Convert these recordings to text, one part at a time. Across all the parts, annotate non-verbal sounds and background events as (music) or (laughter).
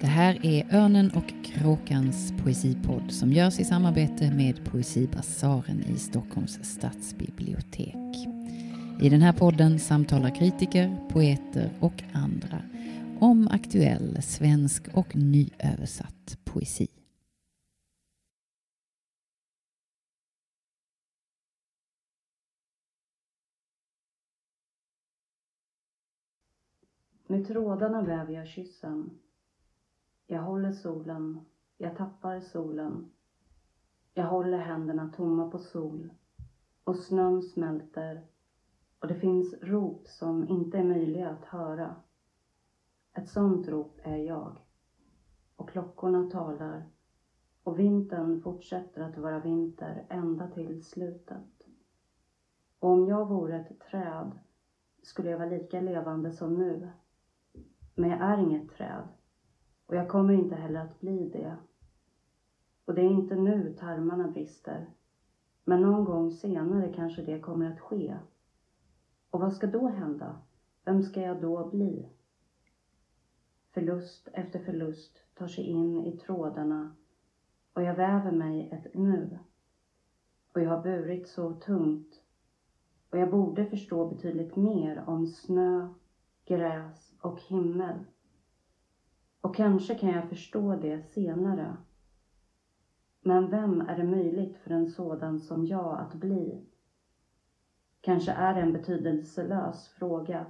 Det här är Örnen och kråkans poesipodd som görs i samarbete med Poesibasaren i Stockholms stadsbibliotek. I den här podden samtalar kritiker, poeter och andra om aktuell svensk och nyöversatt poesi. Med trådarna väver jag kyssen. Jag håller solen, jag tappar solen. Jag håller händerna tomma på sol och snön smälter och det finns rop som inte är möjliga att höra. Ett sånt rop är jag. Och klockorna talar och vintern fortsätter att vara vinter ända till slutet. Och om jag vore ett träd skulle jag vara lika levande som nu. Men jag är inget träd och jag kommer inte heller att bli det. Och det är inte nu tarmarna brister. Men någon gång senare kanske det kommer att ske. Och vad ska då hända? Vem ska jag då bli? Förlust efter förlust tar sig in i trådarna och jag väver mig ett nu. Och jag har burit så tungt och jag borde förstå betydligt mer om snö, gräs och himmel. Och kanske kan jag förstå det senare. Men vem är det möjligt för en sådan som jag att bli? Kanske är det en betydelselös fråga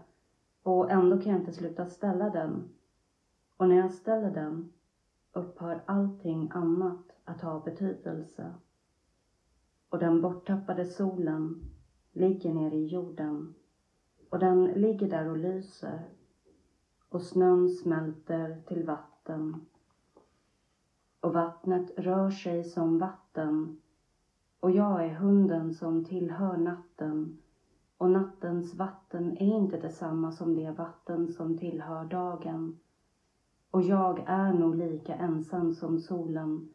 och ändå kan jag inte sluta ställa den. Och när jag ställer den upphör allting annat att ha betydelse. Och den borttappade solen ligger nere i jorden och den ligger där och lyser och snön smälter till vatten. Och vattnet rör sig som vatten och jag är hunden som tillhör natten. Och nattens vatten är inte detsamma som det vatten som tillhör dagen. Och jag är nog lika ensam som solen.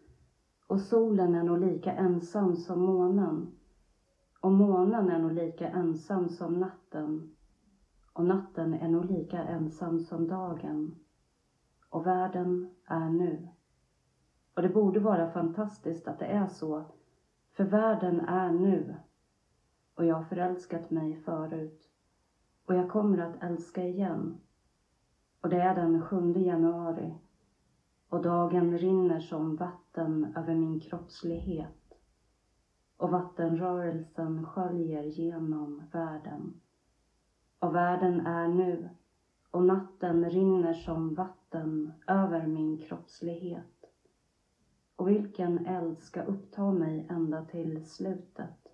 Och solen är nog lika ensam som månen. Och månen är nog lika ensam som natten och natten är nog lika ensam som dagen och världen är nu. Och det borde vara fantastiskt att det är så för världen är nu och jag har förälskat mig förut och jag kommer att älska igen. Och det är den 7 januari och dagen rinner som vatten över min kroppslighet och vattenrörelsen sköljer genom världen. Och världen är nu och natten rinner som vatten över min kroppslighet och vilken eld ska uppta mig ända till slutet.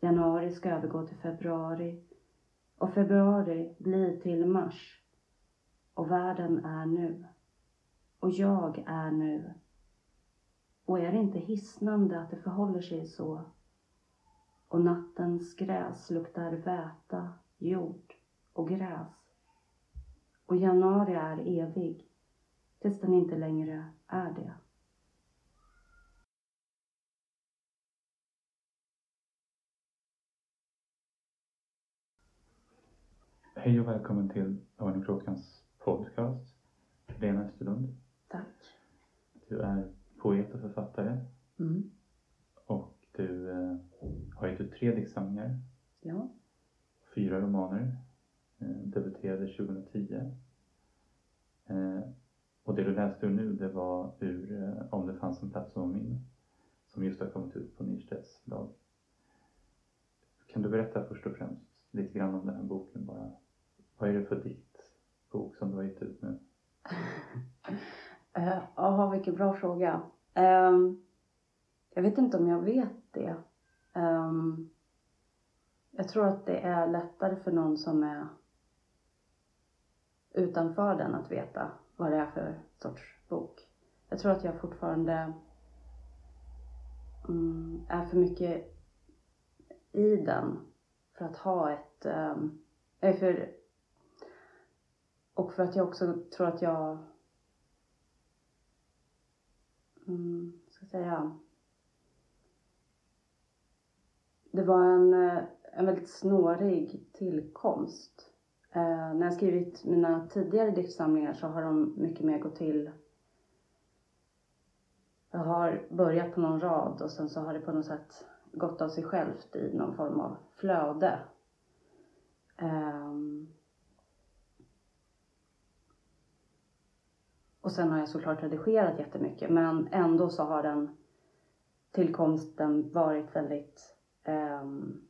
Januari ska övergå till februari och februari blir till mars och världen är nu och jag är nu. Och är det inte hisnande att det förhåller sig så? Och nattens gräs luktar väta, jord och gräs. Och januari är evig tills den inte längre är det. Hej och välkommen till Örn och Kråkans podcast. Lena Österlund. Tack. Du är poet och författare Mm. Du eh, har gett ut tre diktsamlingar, Ja. fyra romaner. Eh, debuterade 2010. Eh, och det du läste ur nu det var ur Om det fanns en plats som min som just har kommit ut på Nyrstedts förlag. Kan du berätta först och främst lite grann om den här boken bara? Vad är det för diktbok som du har gett ut nu? (laughs) Eh, Ja, vilken bra fråga. Ehm, jag vet inte om jag vet det. Um, jag tror att det är lättare för någon som är utanför den att veta vad det är för sorts bok. Jag tror att jag fortfarande um, är för mycket i den för att ha ett... Um, för, och för att jag också tror att jag Um, ska jag säga, det var en, eh, en väldigt snårig tillkomst. Eh, när jag skrivit mina tidigare diktsamlingar så har de mycket mer gått till jag har börjat på någon rad och sen så har det på något sätt gått av sig självt i någon form av flöde. Um, och sen har jag såklart redigerat jättemycket men ändå så har den tillkomsten varit väldigt Ehm,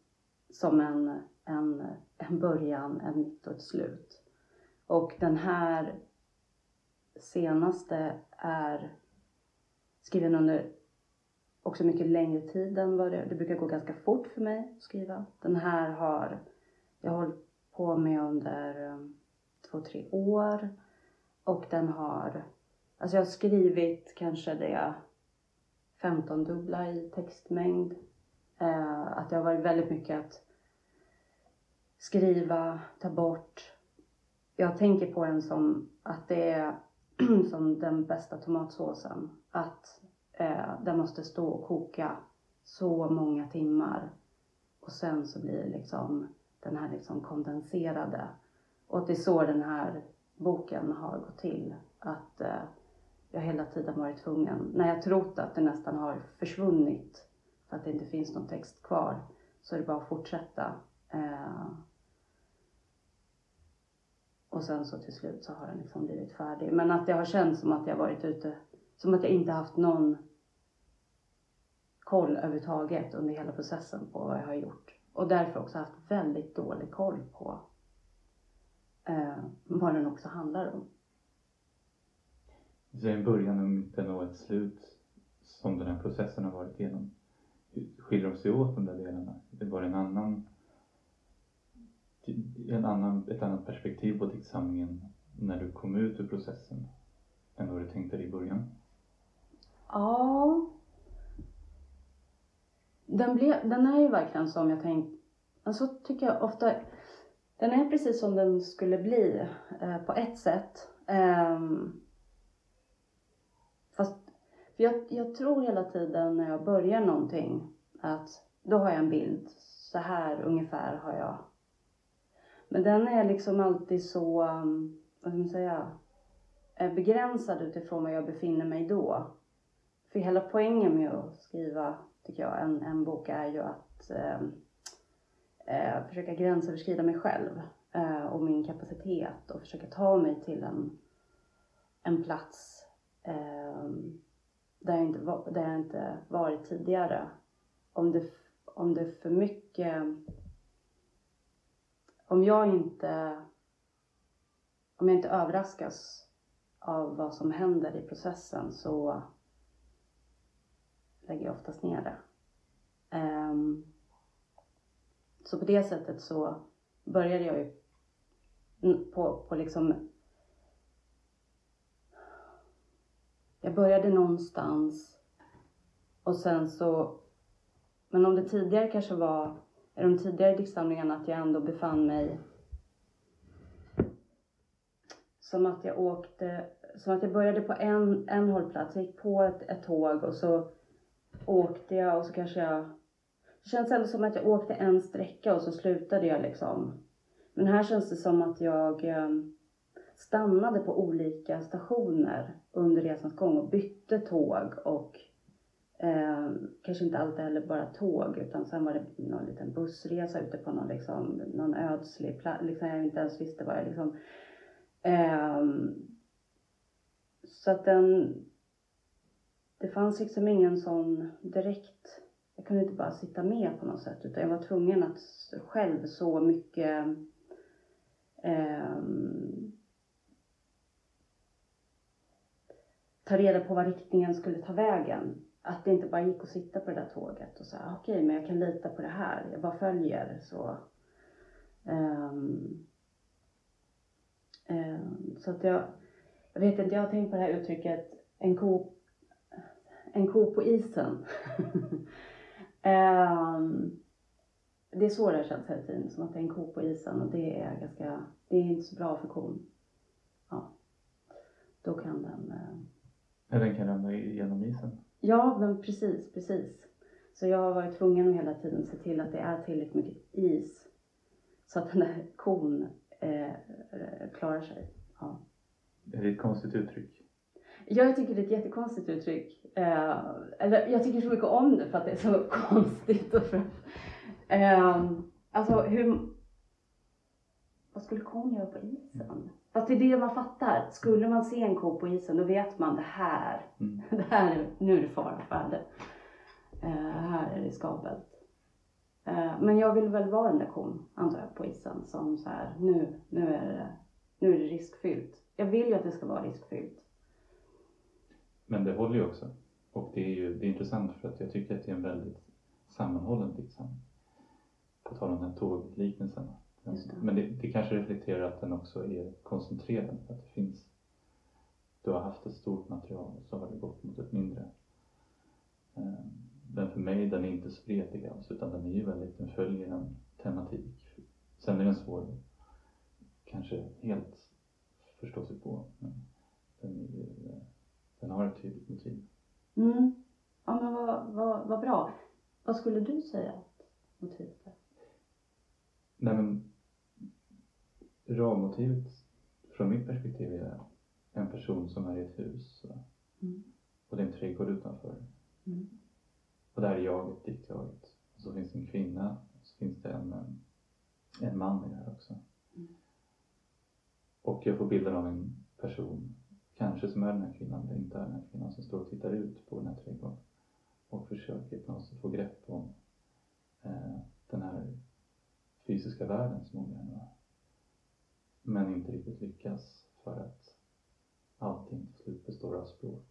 som en, en, en början, en mitt och ett slut. Och den här senaste är skriven under också mycket längre tid än vad det, det brukar gå ganska fort för mig att skriva. Den här har jag hållit på med under ehm, två, tre år och den har, alltså jag har skrivit kanske det 15 dubbla i textmängd. Eh, att det har varit väldigt mycket att skriva, ta bort. Jag tänker på den som att det är (clears throat) som den bästa tomatsåsen. Att eh, den måste stå och koka så många timmar och sen så blir det liksom den här liksom kondenserade. Och att det är så den här boken har gått till. Att eh, jag hela tiden varit tvungen, när jag trott att det nästan har försvunnit för att det inte finns någon text kvar, så är det bara att fortsätta. Eh, och sen så till slut så har den liksom blivit färdig. Men att det har känts som att jag varit ute, som att jag inte haft någon koll överhuvudtaget under hela processen på vad jag har gjort. Och därför också haft väldigt dålig koll på eh, vad den också handlar om. Det är en början, en mitten och ett slut som den här processen har varit igenom. Skiljer de sig åt de där delarna? Det var en annan en annan, ett annat perspektiv på diktsamlingen när du kom ut ur processen än vad du tänkte dig i början? Ja. Den, ble, den är ju verkligen som jag tänkt. Alltså tycker jag ofta. Den är precis som den skulle bli eh, på ett sätt. Eh, för jag, jag tror hela tiden när jag börjar någonting att då har jag en bild. Så här ungefär har jag men den är liksom alltid så, um, vad ska man säga, begränsad utifrån var jag befinner mig då. För hela poängen med att skriva, tycker jag, en, en bok är ju att um, eh, försöka gränsöverskrida mig själv eh, och min kapacitet och försöka ta mig till en, en plats eh, där, jag inte där jag inte varit tidigare. Om det, om det är för mycket om jag inte om jag inte överraskas av vad som händer i processen så lägger jag oftast ner det. Um, så på det sättet så började jag ju på, på liksom Jag började någonstans och sen så men om det tidigare kanske var i de tidigare diktsamlingarna att jag ändå befann mig som att jag åkte, som att jag började på en, en hållplats, jag gick på ett, ett tåg och så åkte jag och så kanske jag det känns ändå som att jag åkte en sträcka och så slutade jag liksom. Men här känns det som att jag ehm, stannade på olika stationer under resans gång och bytte tåg och Eh, kanske inte alltid heller bara tåg utan sen var det någon liten bussresa ute på någon, liksom, någon ödslig plats, liksom, jag inte ens visste vad jag liksom. Eh, så att den, det fanns liksom ingen sån direkt, jag kunde inte bara sitta med på något sätt utan jag var tvungen att själv så mycket eh, ta reda på vad riktningen skulle ta vägen att det inte bara gick att sitta på det där tåget och säga okej, okay, men jag kan lita på det här. Jag bara följer så. Um, um, så att jag, jag vet inte, jag har tänkt på det här uttrycket en ko, en ko på isen. um, (laughs) det är så det har känts hela tiden, som att det är en ko på isen och det är ganska, det är inte så bra för kon. Ja, då kan den... Eh, Ja, den kan ramla igenom isen? Ja, men precis, precis. Så jag har varit tvungen att hela tiden se till att det är tillräckligt mycket is så att den där (laughs) kon eh, klarar sig. Ja. Är det ett konstigt uttryck? Ja, jag tycker det är ett jättekonstigt uttryck. Eh, eller jag tycker så mycket om det för att det är så (laughs) konstigt. Och för, eh, alltså hur... Vad skulle kon göra på isen? Fast det är det man fattar. Skulle man se en ko på isen då vet man det här, Mm. (laughs) det här är, nu är det fara färde. Eh, här är det skabelt. Eh, men jag vill väl vara den där kon, antar jag, på isen som så här, nu, nu, är det, nu är det riskfyllt. Jag vill ju att det ska vara riskfyllt. Men det håller ju också. Och det är ju det är intressant för att jag tycker att det är en väldigt sammanhållen dikt som, på tal om den här tågliknelsen. Det. Men det, det kanske reflekterar att den också är koncentrerad. Att det finns, du har haft ett stort material och så har det gått mot ett mindre. Eh, Men för mig den är inte spretig alls utan den är ju väldigt, den följer en tematik. Sen är den svår kanske helt förstå sig på. Men den, är ju, eh, den har ett tydligt motiv. Mm. Ja men vad, vad, vad bra. Vad skulle du säga att motivet är? Nej men rammotivet från mitt perspektiv är en person som är i ett hus? Mm. och det är en trädgård utanför. Mm. Och där är jaget, diktjaget. Och så finns det en kvinna och så finns det en, en, man i det här också. Mm. Och jag får bilden av en person, kanske som är den här kvinnan eller inte är den här kvinnan, som står och tittar ut på den här trädgården och försöker på något sätt få grepp om eh, den här fysiska världen som hon är. Men inte riktigt lyckas för att allting till slut består av språk.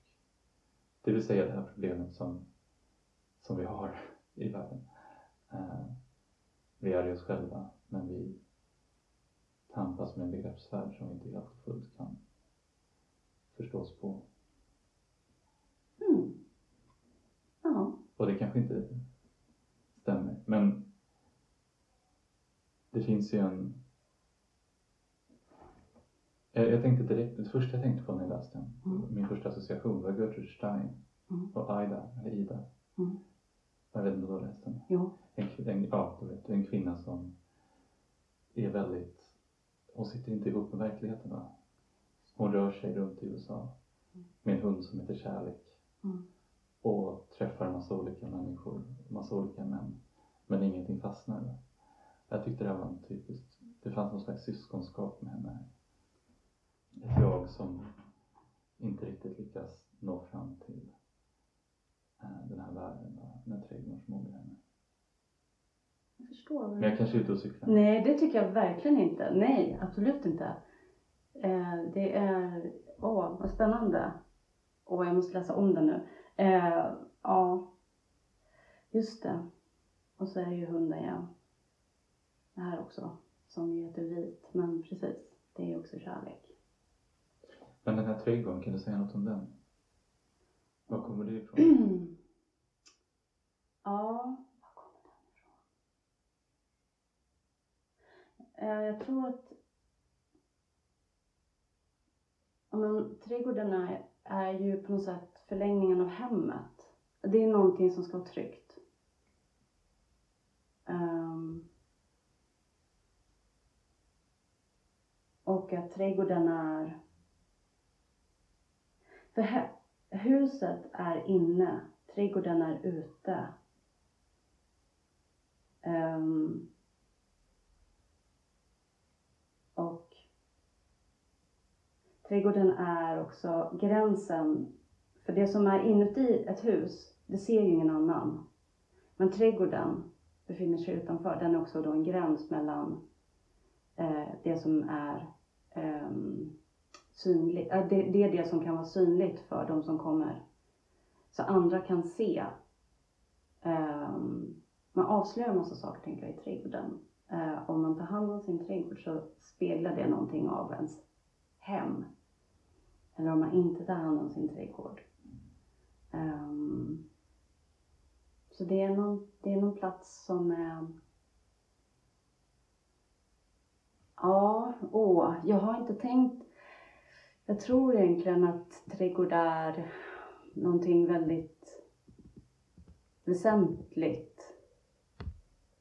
Det vill säga det här problemet som, som vi har i världen. Eh, vi är oss själva, men vi tampas med en begreppsvärld som vi inte helt fullt kan förstå oss på. Mm. Ja. Och det kanske inte stämmer, men det finns ju en... Jag, jag tänkte direkt, det första jag tänkte på när jag läste den, Mm. min första association var Gertrude Stein Mm. och Aida, eller Ida. Mm. Jag vet inte om du har läst den? Jo. En, en, ja, du vet, en kvinna som är väldigt, hon sitter inte ihop med verkligheten va? Hon rör sig runt i USA med en hund som heter Kärlek Mm. och träffar en massa olika människor, massa olika män. Men ingenting fastnar. Jag tyckte det här var en typiskt, det fanns någon slags syskonskap med henne. Ett jag som inte riktigt lyckas nå fram till eh, den här världen, den här trädgården som omger henne. Jag förstår. Men jag kanske är ute och cyklar. Nej, det tycker jag verkligen inte. Nej, absolut inte. Eh, det är, åh, vad spännande. Åh, jag måste läsa om den nu. Eh, ja, just det. Och så är det ju hunden igen. Det här också, som ju heter vit. Men precis, det är också kärlek. Men den här trädgården, kan du säga något om den? Var kommer det ifrån? (clears throat) ja, var kommer den ifrån? Eh, jag tror att men, trädgården är, är ju på något sätt förlängningen av hemmet. Det är någonting som ska vara tryggt. Um, och att trädgården är... För huset är inne, trädgården är ute. Um, och trädgården är också gränsen. För det som är inuti ett hus, det ser ju ingen annan. Men trädgården befinner sig utanför. Den är också då en gräns mellan eh, det som är ehm, synligt. Äh, det, det är det som kan vara synligt för de som kommer. Så andra kan se. Um, man avslöjar en massa saker tänker jag i trädgården. Uh, om man tar hand om sin trädgård så speglar det någonting av ens hem. Eller om man inte tar hand om sin trädgård. Um, så det är, någon, det är någon plats som är... Ja, åh, jag har inte tänkt... Jag tror egentligen att trädgård är någonting väldigt väsentligt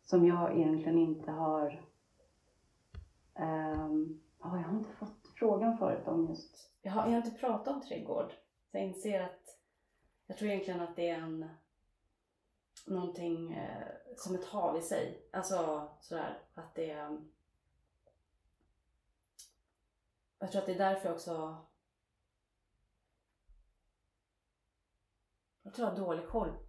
som jag egentligen inte har Um, oh, jag har inte fått frågan förut om just... Jag har, jag har inte pratat om trädgård. Så jag inser att jag tror egentligen att det är en någonting eh, som ett hav i sig. Alltså sådär att det är... Jag tror att det är därför jag också... Jag tror jag har dålig koll.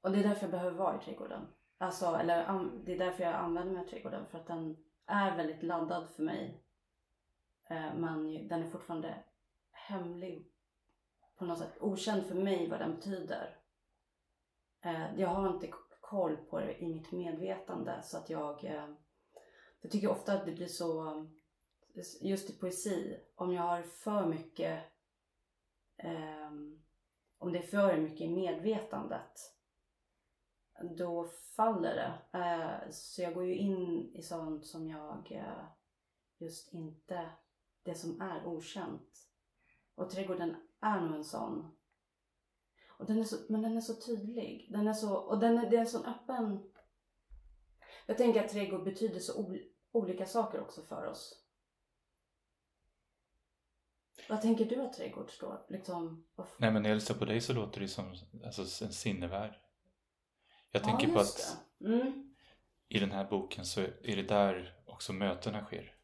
Och det är därför jag behöver vara i trädgården. Alltså, eller det är därför jag använder mig av trädgården. För att den är väldigt laddad för mig. Eh, men den är fortfarande hemlig på något sätt. Okänd för mig vad den betyder. Eh, jag har inte koll på det i mitt medvetande så att jag... Eh, jag tycker ofta att det blir så... Just i poesi, om jag har för mycket... Ehm, om det är för mycket i medvetandet då faller det. Eh, så jag går ju in i sånt som jag eh, just inte, det som är okänt. Och trädgården är nog en sån. Och den är så, men den är så tydlig. Den är så, och den är, det är en sån öppen... Jag tänker att trädgård betyder så ol, olika saker också för oss. Vad tänker du att trädgård står? Liksom, Nej men när jag lyssnar på dig så låter det som alltså, en sinnevärld. Jag tänker ja, på att mm. i den här boken så är det där också mötena sker.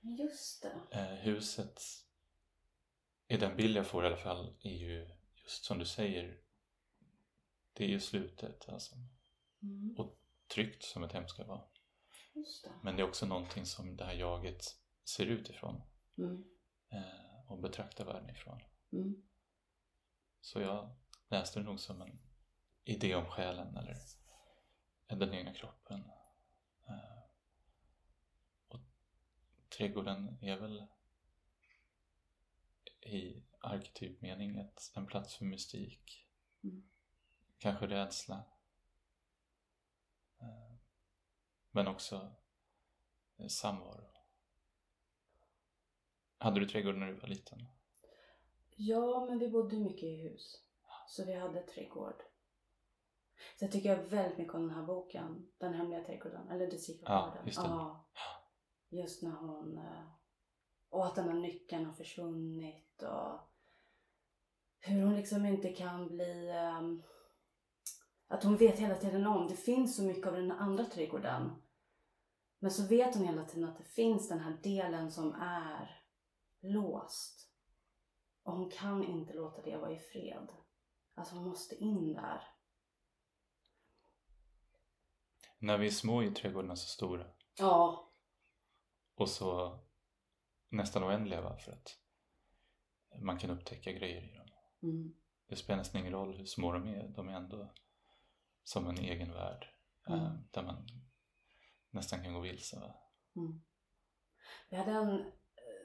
Just det. Eh, huset, i den bild jag får i alla fall, är ju just som du säger, det är ju slutet alltså. Mm. Och tryggt som ett hem ska vara. Just det. Men det är också någonting som det här jaget ser ut ifrån. Mm. Eh, och betraktar världen ifrån. Mm. Så jag läste det nog som en idé om själen eller den egna kroppen. Eh, och trädgården är väl i arketypmening ett, en plats för mystik. Mm. Kanske rädsla. Eh, men också eh, samvaro. Hade du trädgård när du var liten? Ja, men vi bodde mycket i hus. Så vi hade trädgård. Jag tycker väldigt mycket om den här boken. Den hemliga trädgården. Eller The Secret ja, Garden. Just, ja, just när hon... Eh, och att den här nyckeln har försvunnit och hur hon liksom inte kan bli... Um, att hon vet hela tiden om, det finns så mycket av den andra trädgården. Men så vet hon hela tiden att det finns den här delen som är låst. Och hon kan inte låta det vara i fred. Alltså hon måste in där. När vi är små är trädgårdarna så stora. Ja. Och så nästan oändliga va? För att man kan upptäcka grejer i dem. Mm. Det spelar nästan ingen roll hur små de är. De är ändå som en egen värld. Eh, mm. Där man nästan kan gå vilse. Mm. Vi hade en,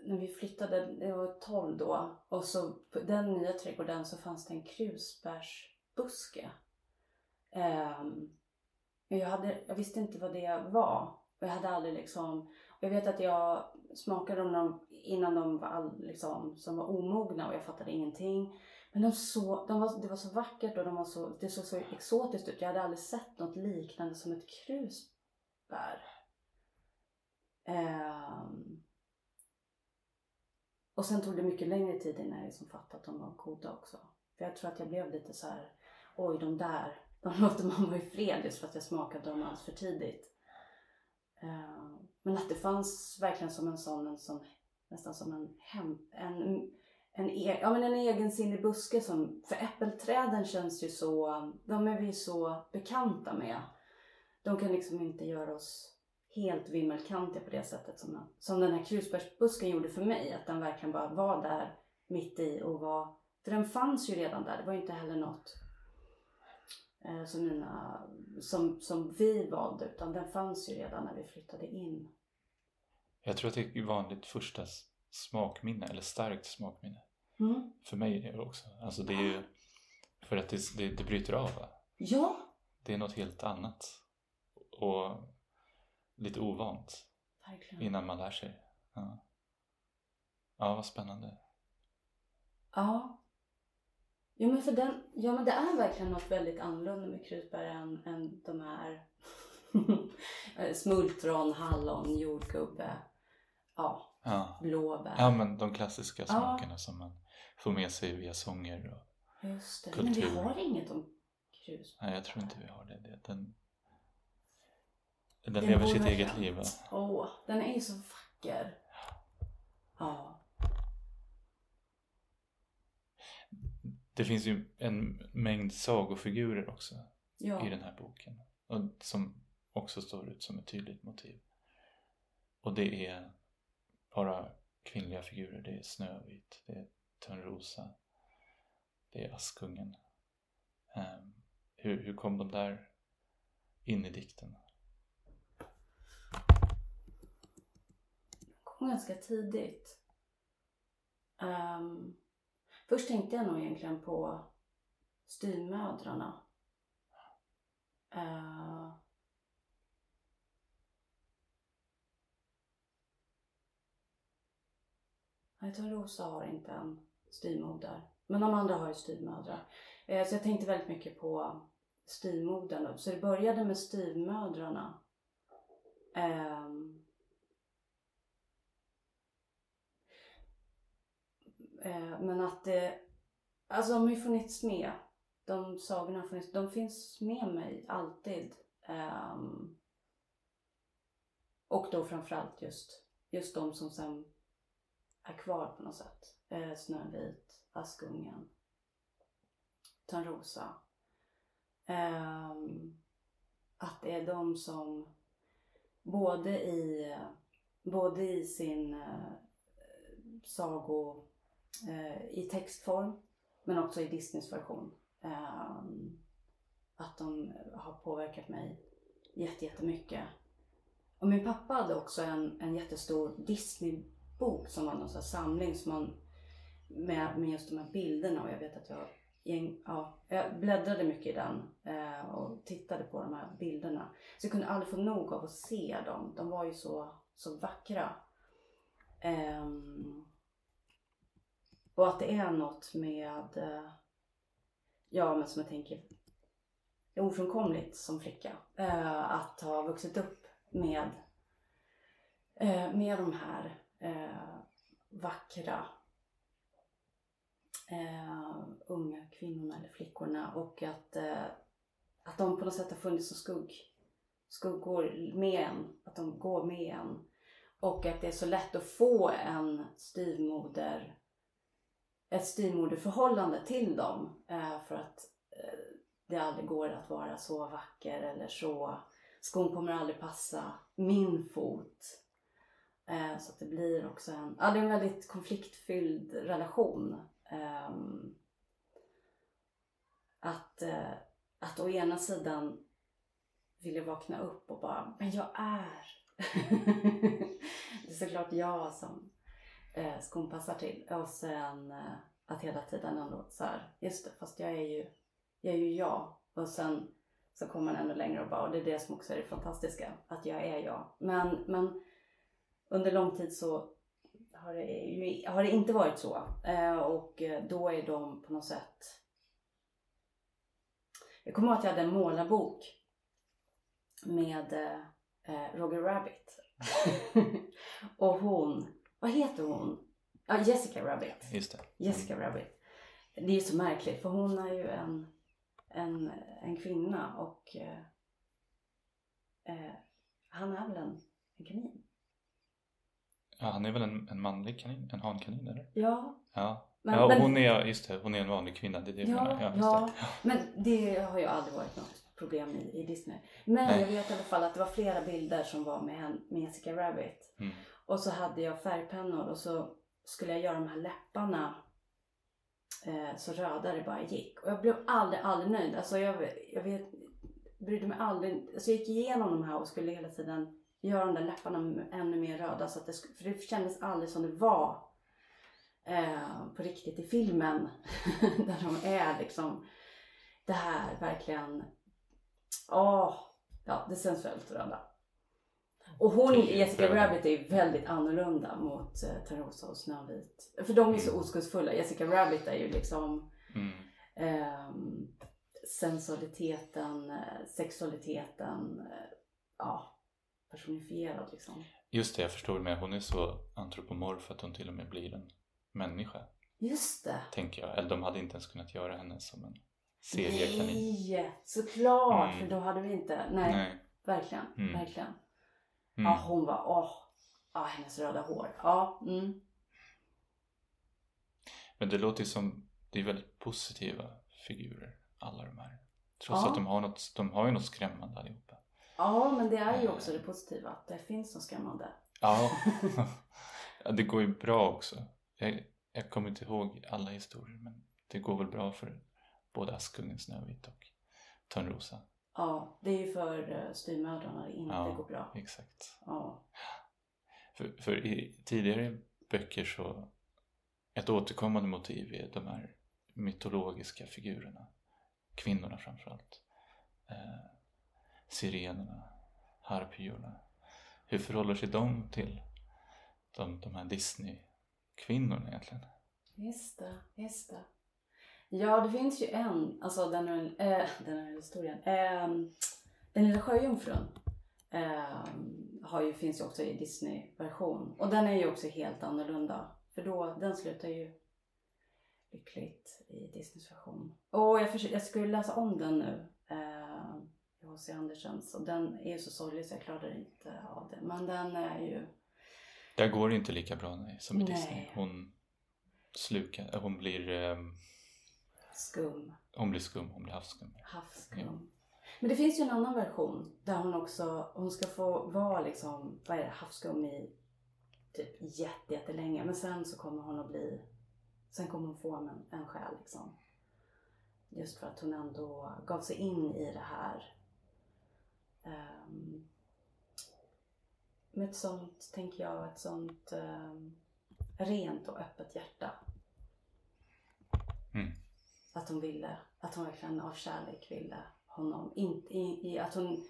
när vi flyttade, det var 12 då, och så på den nya trädgården så fanns det en krusbärsbuske. Um, jag, hade, jag visste inte vad det var. Och jag hade aldrig liksom... jag vet att jag smakade dem innan de var all, liksom, som var omogna och jag fattade ingenting. Men de så, de var, det var så vackert och de var så, det såg så exotiskt ut. Jag hade aldrig sett något liknande som ett krusbär. Um, och sen tog det mycket längre tid innan jag liksom fattade att de var goda också. För jag tror att jag blev lite så här, oj de där de (laughs) låter man vara i fred just för att jag smakade dem alldeles för tidigt. Eh, men att det fanns verkligen som en sån, en sån nästan som en, hem, en, en, e, ja, men en egensinnig buske som, för äppelträden känns ju så, de är vi så bekanta med. De kan liksom inte göra oss helt vimmelkantiga på det sättet som, som den här krusbärsbusken gjorde för mig. Att den verkligen bara var där mitt i och var, för den fanns ju redan där. Det var ju inte heller något Eh, som, mina, som, som vi valde utan den fanns ju redan när vi flyttade in. Jag tror att det är vanligt första smakminne eller starkt smakminne. Mm. För mig är det också. Alltså det är ju för att det, det, det bryter av va? Ja! Det är något helt annat. Och lite ovant. Verkligen. Innan man lär sig. Ja, ja vad spännande. Ja. Jo men för den, ja men det är verkligen något väldigt annorlunda med krusbär än, än de här (laughs) Smultron, hallon, jordgubbe, ja, Ja. blåbär. ja, men de klassiska smakerna som man får med sig via sånger. Och, Just det. Men vi Kultur. har inget om krus. nej, jag tror inte vi har det. det den, den, Den lever sitt eget liv. Åh, den är ju så vacker. Ja. Det finns ju en mängd sagofigurer också Ja. i den här boken. Och som också står ut som ett tydligt motiv. Och det är bara kvinnliga figurer. Det är Snövit, det är Törnrosa, det är Askungen. Ehm, hur, hur kom de där in i dikten? kom ganska tidigt. Um, först tänkte jag nog egentligen på styvmödrarna. Uh, eh, jag tror Rosa har inte en styvmoder. Men de andra har ju styvmödrar. Eh, så jag tänkte väldigt mycket på styvmodern. Så det började med styvmödrarna. Ehm, Eh, men att det, alltså de har ju funnits med. De sagorna har funnits, de finns med mig alltid. Eh, och då framförallt just, just de som sen är kvar på något sätt. Eh, Snövit, Askungen, Törnrosa. Ehm, att det är de som både i, både i sin eh, sago Eh, i textform men också i Disneys version. Ehm, att de har påverkat mig jätte- jättemycket. Och min pappa hade också en, en jättestor Disney-bok som var någon sån här samling som man, med, med just de här bilderna och jag vet att jag, ja, jag bläddrade mycket i den eh, och tittade på de här bilderna. Så jag kunde aldrig få nog av att se dem. De var ju så, så vackra. Ehm, och att det är något med, eh, ja men som jag tänker, är ofrånkomligt som flicka. Eh, att ha vuxit upp med, eh, med de här eh, vackra eh, unga kvinnorna eller flickorna och att, eh, att de på något sätt har funnits som skugg, skuggor med en, att de går med en. Och att det är så lätt att få en styvmoder ett styvmoderförhållande till dem eh, för att eh, det aldrig går att vara så vacker eller så skon kommer aldrig passa min fot. Eh, så att det blir också en, ja det är en väldigt konfliktfylld relation. Ehm, att, att å ena sidan vilja vakna upp och bara, men jag är. (laughs) det är såklart jag som eh, skon passar till. Och sen eh, att hela tiden ändå så här, just det, fast jag är ju, jag är ju jag. Och sen så kommer man ännu längre och bara, och det är det som också är det fantastiska, att jag är jag. Men, men under lång tid så har det, ju, har det inte varit så. Eh, och då är de på något sätt... Jag kommer ihåg att jag hade en målarbok med eh, Roger Rabbit. (laughs) och hon, vad heter hon? Ja, Jessica Rabbit. Just det. Jessica Rabbit. Det är ju så märkligt för hon är ju en, en, en kvinna och eh, eh, han är väl en, en kanin? Ja, han är väl en, en manlig kanin? En hankanin eller? Ja, Ja. Men- ja, men- hon är, just det, hon är en vanlig kvinna. Det är det jag Ja, menar. Ja, ja. men det har ju aldrig varit något problem i, i Disney. Men Nej. jag vet i alla fall att det var flera bilder som var med, med Jessica Rabbit. Mm. Och så hade jag färgpennor och så skulle jag göra de här läpparna eh, så röda det bara gick. Och jag blev aldrig, aldrig nöjd. Alltså jag, jag vet, brydde mig aldrig. Alltså jag gick igenom de här och skulle hela tiden göra de där läpparna ännu mer röda. Så att det, för det kändes aldrig som det var eh, på riktigt i filmen. (laughs) där de är liksom det här verkligen, åh, ja det sensuellt röda. Och hon, Jessica. Rabbit är ju väldigt annorlunda mot eh, Törnrosa och Snövit. För de är så oskuldsfulla. Jessica Rabbit är ju liksom Mm. ehm, sensualiteten, eh, sexualiteten, eh, ja, personifierad liksom. Just det, jag förstår med. Hon är så antropomorf att hon till och med blir en människa, Just det! tänker jag. Eller de hade inte ens kunnat göra henne som en seriekanin. Nej, såklart! Mm. För då hade vi inte, nej, Nej. verkligen, Mm. verkligen. Mm. Ja, hon var, åh, ja, hennes röda hår. Ja, mm. Men det låter ju som, det är väldigt positiva figurer, alla de här. Trots Ja. att de har, något, de har ju något skrämmande allihopa. ja, men det är ju också det positiva, att det finns något skrämmande. Ja, (laughs) Ja, det går ju bra också. Jag, jag kommer inte ihåg alla historier men det går väl bra för både Askungen, Snövit och Törnrosa. Ja, det är ju för eh, styvmödrarna det inte Ja. går bra. Exakt. Ja. För, för i tidigare böcker så ett återkommande motiv är de här mytologiska figurerna. Kvinnorna framförallt. Eh, sirenerna, harpyorna. Hur förhåller sig de till de, de här Disney-kvinnorna egentligen? Just det, just det. Ja, det finns ju en, alltså den här, äh, (laughs) den här historien. Eh, den lilla sjöjungfrun eh, har ju, finns ju också i Disney-version. Och den är ju också helt annorlunda. För då, den slutar ju lyckligt i Disneys version. Och jag, försöker, jag skulle läsa om den nu. Eh, H.C. Andersens. Och den är ju så sorglig så jag klarar inte av det. Men den är ju... Där går det inte lika bra nej, som i Nej. Disney. Hon slukar, hon blir, eh, Skum. hon blir skum, hon blir havsskum. Havskum. Ja. Men det finns ju en annan version där hon också, hon ska få vara liksom, vad är det, havskum i typ jätte, jättelänge. Men sen så kommer hon att bli, sen kommer hon få en, en själ liksom. Just för att hon ändå gav sig in i det här. Um, med ett sånt, tänker jag, ett sånt ehm, rent och öppet hjärta. Mm. Att hon ville, att hon verkligen av kärlek ville honom. In, i, i att hon...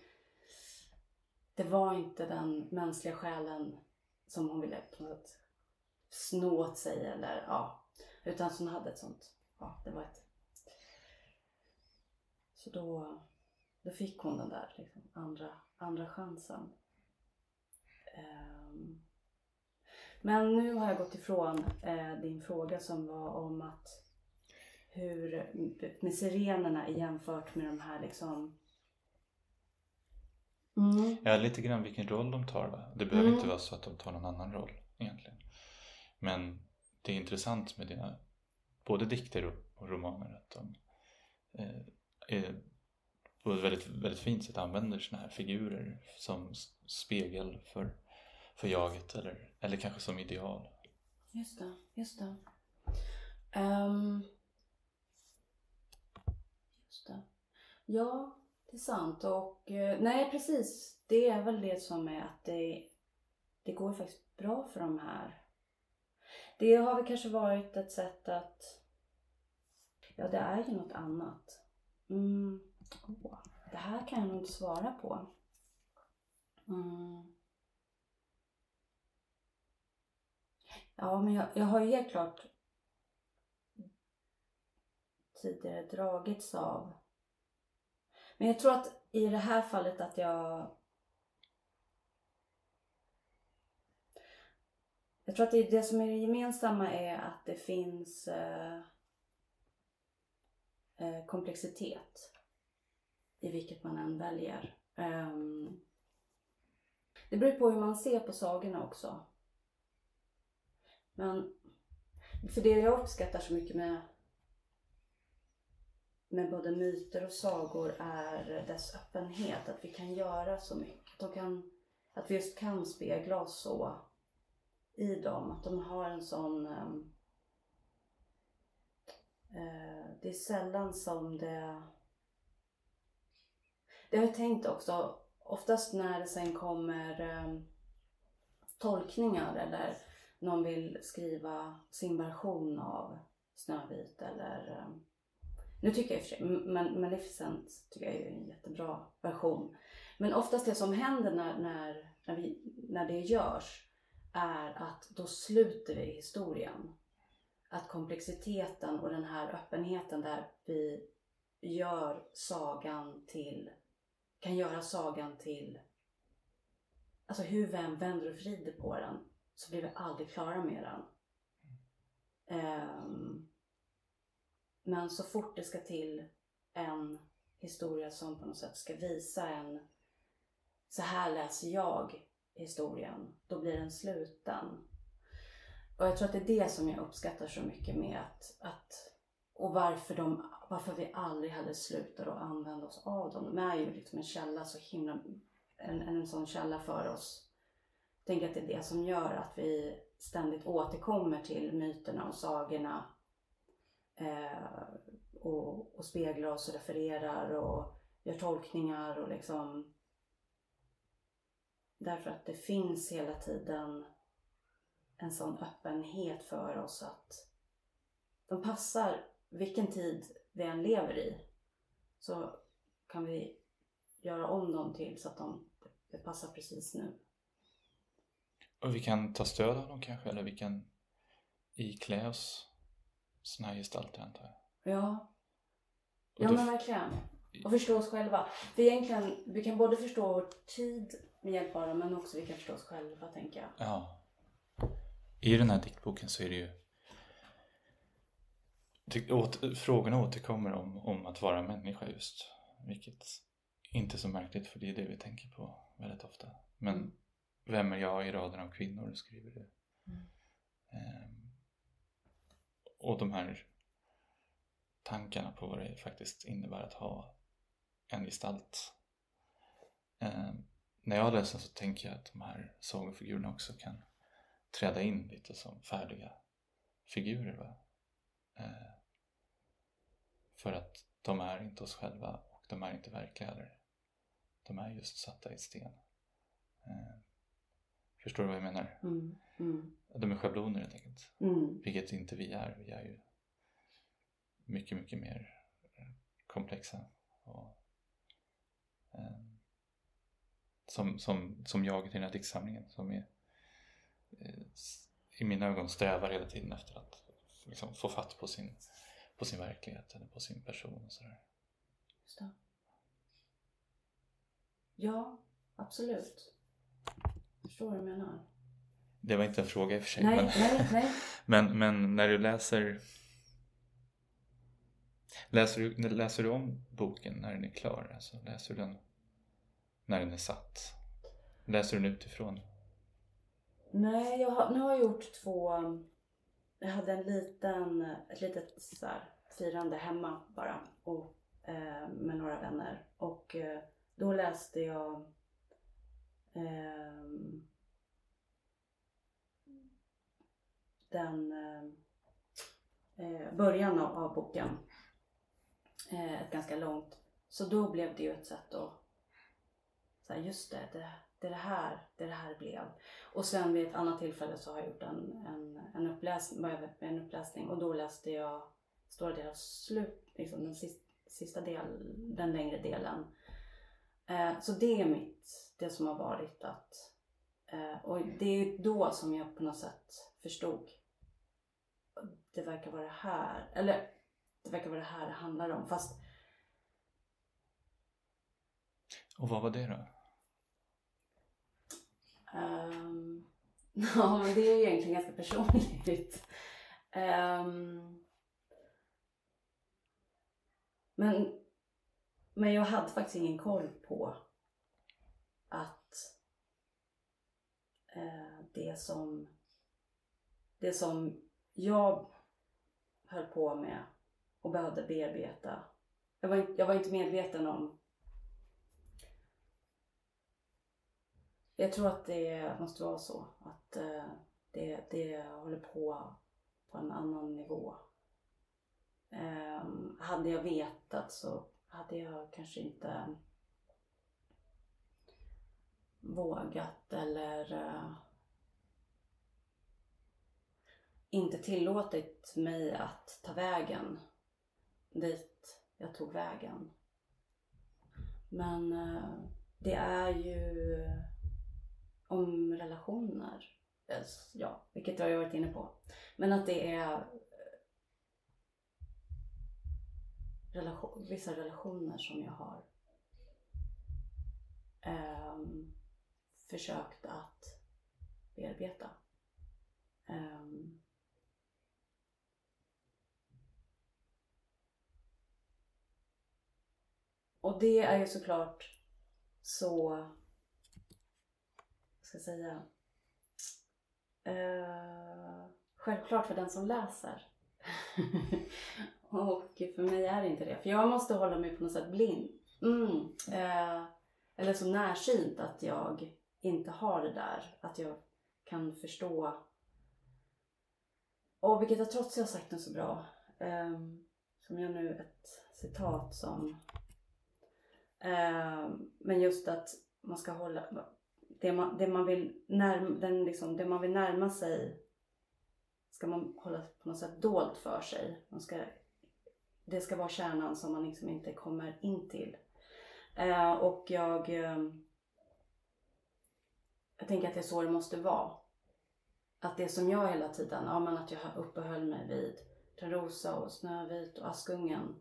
Det var inte den mänskliga själen som hon ville på något sätt sno åt sig eller ja. Utan att hon hade ett sånt, ja det var ett... Så då, då fick hon den där liksom, andra, andra chansen. Um, Men nu har jag gått ifrån eh, din fråga som var om att hur med sirenerna jämfört med de här liksom mm. Ja, lite grann vilken roll de tar va? Det behöver Mm. inte vara så att de tar någon annan roll egentligen. Men det är intressant med dina både dikter och, romaner att de eh, är på ett väldigt, väldigt fint sätt använder såna här figurer som spegel för, för jaget eller, eller kanske som ideal. Just det, just det. Ehm. just det. Ja, det är sant. Och eh, nej, precis. Det är väl det som är att det, det går faktiskt bra för de här. Det har väl kanske varit ett sätt att... Ja, det är ju något annat. Mm. Det här kan jag nog inte svara på. Mm. Ja, men jag, jag har ju helt klart tidigare dragits av. Men jag tror att i det här fallet att jag... Jag tror att det, det som är det gemensamma är att det finns eh, eh, komplexitet i vilket man än väljer. Um, det beror på hur man ser på sagorna också. Men för det jag uppskattar så mycket med, med både myter och sagor är dess öppenhet. Att vi kan göra så mycket. Att, de kan, att vi just kan spegla oss så i dem. Att de har en sån... Ehm, eh, det är sällan som det... Det har jag tänkt också. Oftast när det sen kommer eh, tolkningar eller någon vill skriva sin version av Snövit eller eh, nu tycker jag i och för sig, men Maleficent tycker jag är en jättebra version. Men oftast det som händer när, när, när, vi, när det görs är att då sluter vi historien. Att komplexiteten och den här öppenheten där vi gör sagan till, kan göra sagan till alltså hur vi än vänder och vrider på den så blir vi aldrig klara med den. Ehm, men så fort det ska till en historia som på något sätt ska visa en så här läser jag historien, då blir den sluten. Och jag tror att det är det som jag uppskattar så mycket med att, att och varför, de, varför vi aldrig heller slutar att använda oss av dem. De är ju liksom en källa så himla, en, en sån källa för oss. Jag tänker att det är det som gör att vi ständigt återkommer till myterna och sagorna. Eh, och, och speglar oss och refererar och gör tolkningar och liksom Därför att det finns hela tiden en sån öppenhet för oss att de passar vilken tid vi än lever i. Så kan vi göra om dem till så att de passar precis nu. Och vi kan ta stöd av dem kanske, eller vi kan iklä oss sådana här gestalter antar jag. Ja, Och ja men verkligen. Och förstå oss själva. För egentligen, vi kan både förstå vår tid med hjälp av dem men också vi kan förstå oss själva tänker jag. Ja. I den här diktboken så är det ju åter, frågorna återkommer om, om att vara människa just. Vilket inte är så märkligt för det är det vi tänker på väldigt ofta. Men vem är jag i raden av kvinnor skriver du. Mm. Ehm, och de här tankarna på vad det faktiskt innebär att ha en gestalt. Eh, när jag läser så tänker jag att de här sagofigurerna också kan träda in lite som färdiga figurer. Va? Eh, för att de är inte oss själva och de är inte verkliga heller. De är just satta i sten. Eh, förstår du vad jag menar? Mm, mm, de är schabloner helt enkelt. mm, Vilket inte vi är. Vi är ju mycket, mycket mer eh, komplexa. Och, eh, som, som, som jag i den här diktsamlingen som är, eh, i mina ögon strävar hela tiden efter att liksom, få fatt på sin, på sin verklighet eller på sin person och sådär. just det. Ja, absolut. Förstår vad du menar. Det var inte en fråga i och för sig. Nej, men... nej, nej. (laughs) Men, men när du läser läser du, läser du om boken när den är klar? Alltså, läser du den när den är satt? Läser du den utifrån? Nej, jag har, nu har jag gjort två... Jag hade en liten, ett litet så här, firande hemma bara och, eh, med några vänner. Och eh, då läste jag ehm, den eh, eh, början av, av boken. Eh, ett ganska långt. Så då blev det ju ett sätt att så här, just det, det, det är det här det är det här blev. Och sen vid ett annat tillfälle så har jag gjort en, en, en, uppläsning, en uppläsning och då läste jag stora delar av slut, liksom den sista, sista del, den längre delen. Eh, så det är mitt, det som har varit att, eh, och det är då som jag på något sätt förstod. Det verkar vara det här, eller det verkar vara det här det handlar om. Fast Och vad var det då? Ehm, (laughs) ja, men det är ju egentligen ganska personligt. Ehm, men, men jag hade faktiskt ingen koll på att eh, det som det som jag höll på med och behövde bearbeta. Jag var, inte- jag var inte medveten om Jag tror att det måste vara så. Att eh, det, det håller på på en annan nivå. Ehm, hade jag vetat så hade jag kanske inte vågat eller uh, inte tillåtit mig att ta vägen dit jag tog vägen. Men eh, det är ju om relationer. Ja, vilket jag har varit inne på. Men att det är eh, relation, vissa relationer som jag har ehm, försökt att bearbeta. Um, och det är ju såklart så, vad ska jag säga, uh, självklart för den som läser. (laughs) och för mig är det inte det. För jag måste hålla mig på något sätt blind. Mm. Uh, eller så närsynt att jag inte har det där. Att jag kan förstå. Och vilket jag trots jag har sagt något så bra. Um, som jag nu ett citat som. Ehm, men just att man ska hålla. Det man, det man vill närma, den liksom, det man vill närma sig ska man hålla på något sätt dolt för sig. Man ska, det ska vara kärnan som man liksom inte kommer in till. Ehm, och jag ehm, jag tänker att det är så det måste vara. Att det som jag hela tiden, ja men att jag uppehöll mig vid Törnrosa och Snövit och Askungen.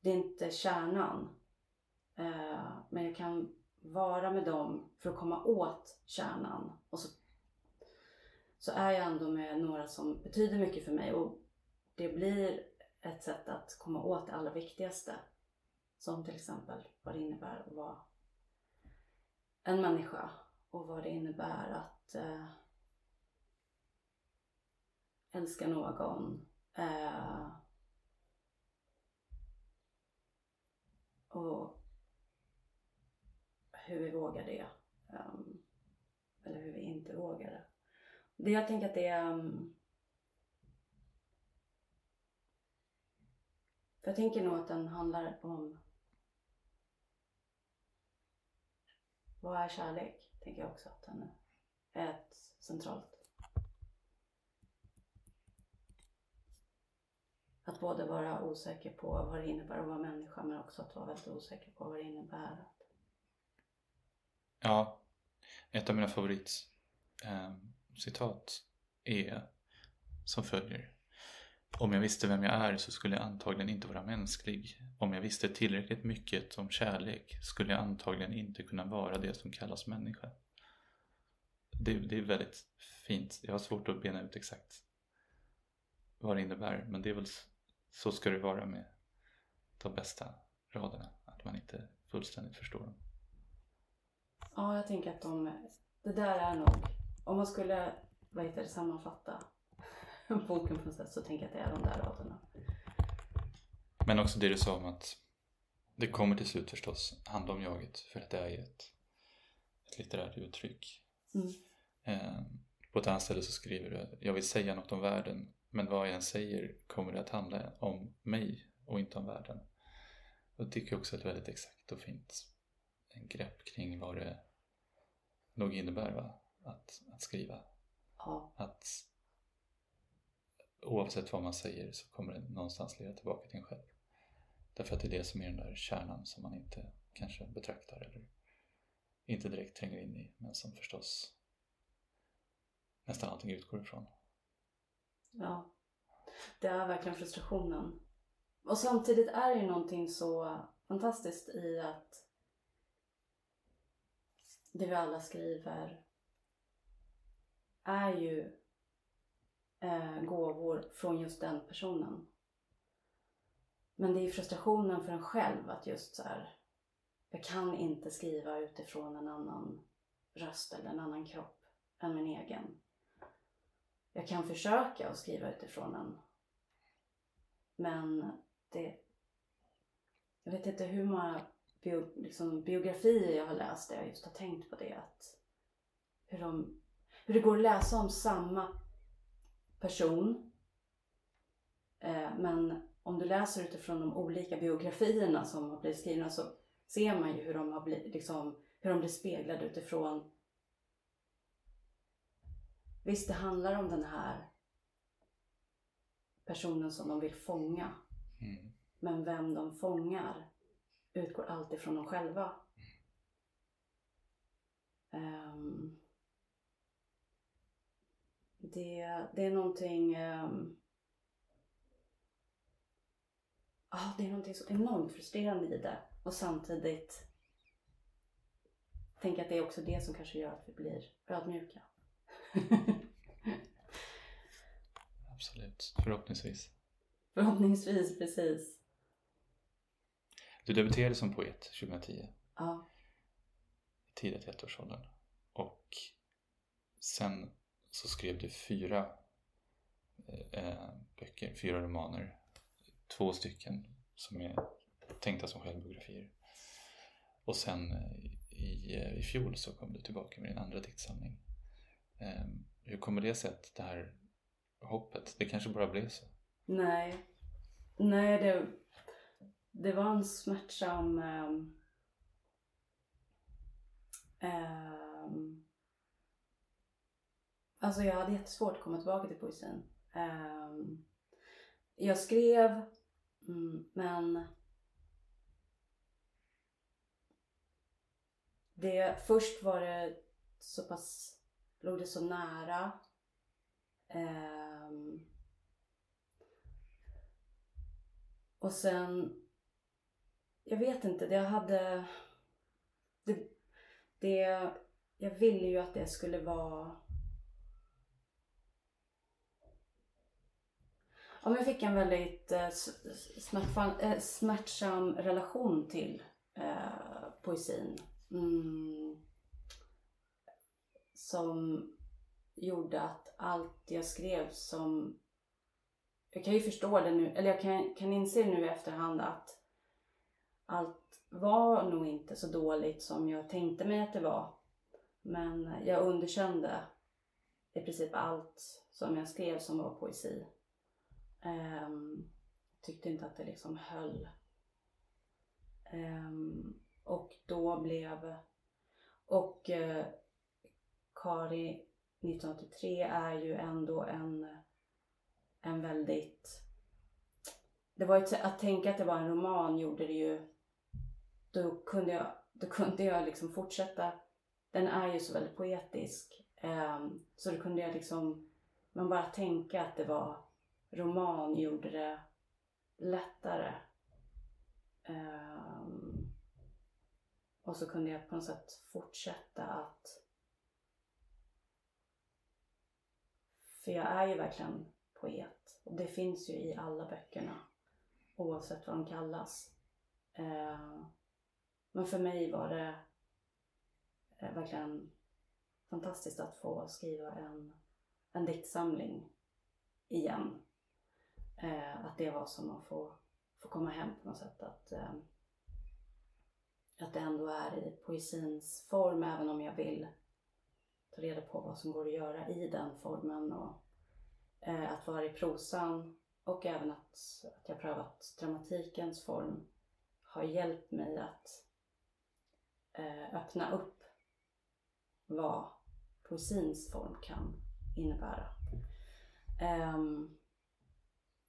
Det är inte kärnan. Eh, men jag kan vara med dem för att komma åt kärnan. Och så, så är jag ändå med några som betyder mycket för mig och det blir ett sätt att komma åt det allra viktigaste. Som till exempel vad det innebär att vara en människa och vad det innebär att eh, älska någon. Eh, och hur vi vågar det. Um, eller hur vi inte vågar det. det jag tänker att det är... Um, för jag tänker nog att den handlar om vad är kärlek? tänker jag också att den är ett centralt. Att både vara osäker på vad det innebär att vara människa men också att vara väldigt osäker på vad det innebär att... Ja, ett av mina favoritcitat ehm, eh, är som följer. Om jag visste vem jag är så skulle jag antagligen inte vara mänsklig. Om jag visste tillräckligt mycket om kärlek skulle jag antagligen inte kunna vara det som kallas människa. Det, det är väldigt fint. Jag har svårt att bena ut exakt vad det innebär. Men det är väl så ska det vara med de bästa raderna. Att man inte fullständigt förstår dem. Ja, jag tänker att de, det där är nog, om man skulle vad heter det, sammanfatta (laughs) boken på något sätt så tänker jag att det är de där raderna. Men också det du sa om att det kommer till slut förstås handla om jaget för att det är ett, ett litterärt uttryck. Mm. Eh, på ett annat ställe så skriver du Jag vill säga något om världen men vad jag än säger kommer det att handla om mig och inte om världen. Och det tycker jag också är ett väldigt exakt och fint grepp kring vad det nog innebär va? Att, att skriva. Ja. Att oavsett vad man säger så kommer det någonstans leda tillbaka till en själv. Därför att det är det som är den där kärnan som man inte kanske betraktar eller inte direkt tränger in i men som förstås nästan allting utgår ifrån. Ja, det är verkligen frustrationen. Och samtidigt är det ju någonting så fantastiskt i att det vi alla skriver är ju eh, gåvor från just den personen. Men det är frustrationen för en själv att just så här, jag kan inte skriva utifrån en annan röst eller en annan kropp än min egen. Jag kan försöka att skriva utifrån den. Men det... Jag vet inte hur många bio, liksom, biografier jag har läst där jag just har tänkt på det. Att hur, de, hur det går att läsa om samma person. Eh, men om du läser utifrån de olika biografierna som har blivit skrivna så ser man ju hur de, har blivit, liksom, hur de blir speglade utifrån Visst, det handlar om den här personen som de vill fånga. Mm. Men vem de fångar utgår alltid från dem själva. Um, det, det är någonting um, ah, det är någonting så enormt frustrerande i det och samtidigt tänker att det är också det som kanske gör att vi blir ödmjuka. (laughs) Absolut, förhoppningsvis. Förhoppningsvis, precis. Du debuterade som poet 2010, Ja, i ettårsåldern. Och sen så skrev du fyra eh, böcker, fyra romaner. Två stycken som är tänkta som självbiografier. Och sen eh, i, i fjol så kom du tillbaka med din andra diktsamling. Eh, hur kommer det sig att det här hoppet, det kanske bara blev så? nej. Nej, det, det var en smärtsam... Um, alltså jag hade jättesvårt att komma tillbaka till poesin. Um, jag skrev, mm, men det, först var det så pass, låg det så nära. Um, och sen, jag vet inte, det hade, det, det, jag ville ju att det skulle vara Ja, men jag fick en väldigt eh, eh, smärtsam relation till eh, poesin. Mm. Som gjorde att allt jag skrev som... Jag kan ju förstå det nu, eller jag kan, kan inse nu i efterhand att allt var nog inte så dåligt som jag tänkte mig att det var. Men jag underkände i princip allt som jag skrev som var poesi. Um, tyckte inte att det liksom höll. Um, och då blev... Och uh, Kari 1983 är ju ändå en, en väldigt... Det var ju att tänka att det var en roman gjorde det ju... Då kunde jag, då kunde jag liksom fortsätta. Den är ju så väldigt poetisk. Um, så då kunde jag liksom... man bara tänka att det var roman gjorde det lättare. Um, och så kunde jag på något sätt fortsätta att... För jag är ju verkligen poet. Och det finns ju i alla böckerna. Oavsett vad de kallas. Uh, men för mig var det eh, verkligen fantastiskt att få skriva en, en diktsamling igen. Eh, att det var som att få, få komma hem på något sätt. Att, eh, att det ändå är i poesins form även om jag vill ta reda på vad som går att göra i den formen. Och, eh, att vara i prosan och även att, att jag prövat dramatikens form har hjälpt mig att öppna upp vad poesins form kan innebära. Um,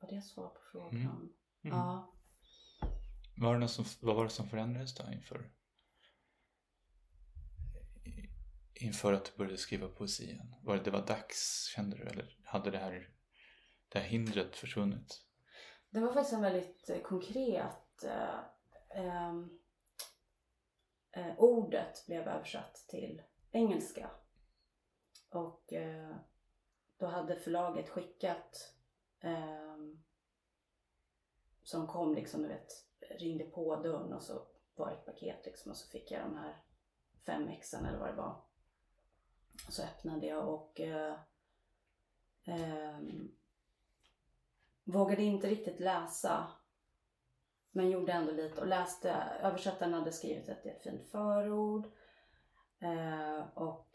var det svar på frågan? Mm. Mm. Ja. Var det något som, vad var det som förändrades då inför, inför att du började skriva poesi igen? Var det, det var dags, kände du? Eller hade det här, det här hindret försvunnit? Det var faktiskt en väldigt eh, konkret... Eh, ehm, eh, ordet blev översatt till engelska. Och eh, då hade förlaget skickat eh, som kom liksom, du vet, ringde på dörren och så var det ett paket liksom och så fick jag de här fem exen eller vad det var. Och så öppnade jag och eh, ehm, vågade inte riktigt läsa men gjorde ändå lite och läste, översättaren hade skrivit ett jättefint förord eh, och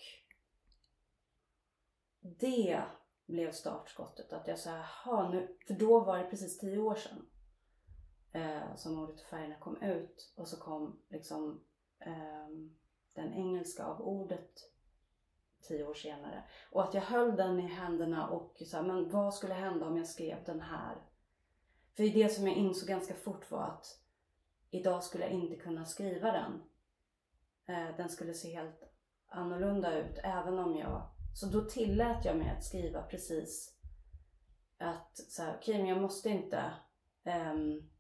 det blev startskottet att jag sa jaha nu, för då var det precis tio år sedan eh, som ordet och färgerna kom ut och så kom liksom eh, den engelska av ordet tio år senare. Och att jag höll den i händerna och sa, men vad skulle hända om jag skrev den här? För det som jag insåg ganska fort var att idag skulle jag inte kunna skriva den. Eh, den skulle se helt annorlunda ut även om jag... Så då tillät jag mig att skriva precis att så här, okej men jag måste inte... Um,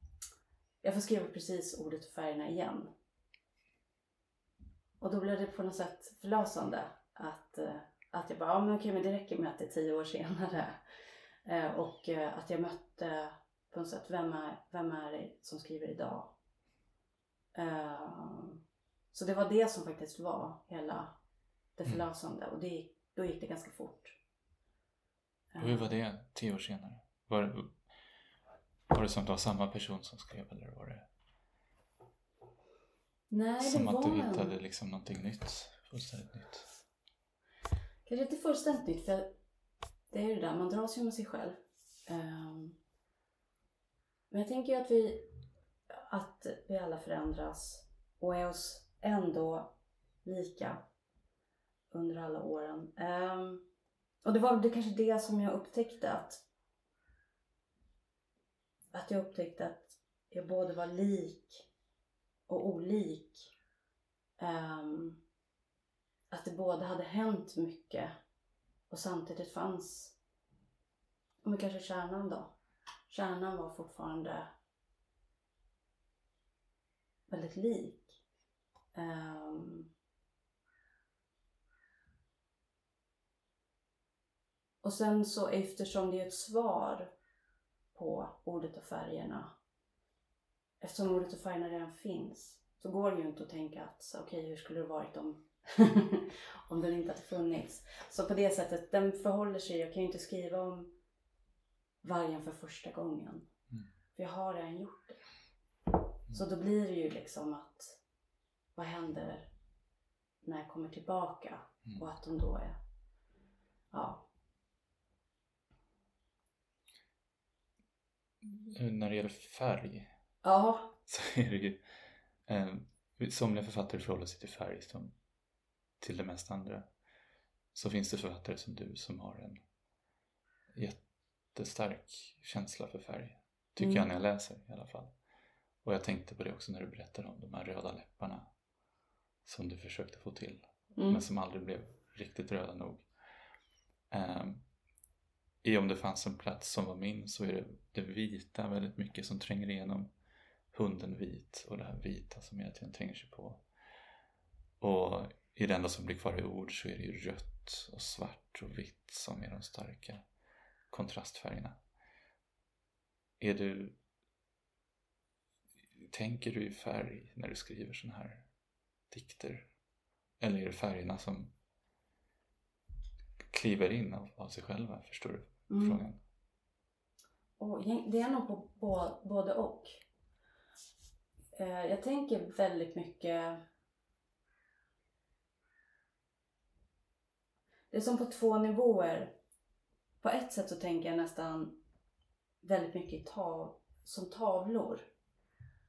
jag får skriva precis ordet och färgerna igen. och då blev det på något sätt förlösande att, eh, att jag bara, ja men okej men det räcker med att det är tio år senare. Eh, och att jag mötte på något sätt, vem är, vem är det som skriver idag? Eh, så det var det som faktiskt var hela det Mm. förlösande och det, då gick det ganska fort. Och hur var det tio år senare? Var, det- var det som att det var samma person som skrev eller var det Nej, det som var att du en- hittade liksom någonting nytt? Fullständigt nytt? Kanske inte fullständigt nytt för det är ju det där, man dras ju med sig själv. Ehm, men jag tänker ju att vi, att vi alla förändras och är oss ändå lika under alla åren. Um, Och det var det kanske det som jag upptäckte att att jag upptäckte att jag både var lik och olik. Um, att det både hade hänt mycket och samtidigt fanns, om kanske kärnan då. Kärnan var fortfarande väldigt lik. Um, och sen så eftersom det är ett svar på ordet och färgerna, eftersom ordet och färgerna redan finns, så går det ju inte att tänka att okej, okej, hur skulle det varit om, (laughs) om den inte hade funnits. Så på det sättet, den förhåller sig, jag kan ju inte skriva om vargen för första gången. Mm. För jag har redan gjort det. Så då blir det ju liksom att, vad händer när jag kommer tillbaka? Mm. Och att de då är, ja. Eh, När det gäller färg Ja, så är det ju eh, somliga författare förhåller sig till färg som till det mesta andra. Så finns det författare som du som har en jättestark känsla för färg. Tycker Mm. jag när jag läser i alla fall. Och jag tänkte på det också när du berättade om de här röda läpparna som du försökte få till mm. men som aldrig blev riktigt röda nog. Um, I Om det fanns en plats som var min så är det det vita väldigt mycket som tränger igenom hunden vit och det här vita som tiden tränger sig på. Och i det enda som blir kvar i ord så är det ju rött och svart och vitt som är de starka kontrastfärgerna. Är du Tänker du i färg när du skriver såna här dikter? Eller är det färgerna som kliver in av, av sig själva? Förstår du Mm. frågan? Och egent- det är nog på bo- både och. Eh, Jag tänker väldigt mycket... Det är som på två nivåer. På ett sätt så tänker jag nästan väldigt mycket tav, som tavlor.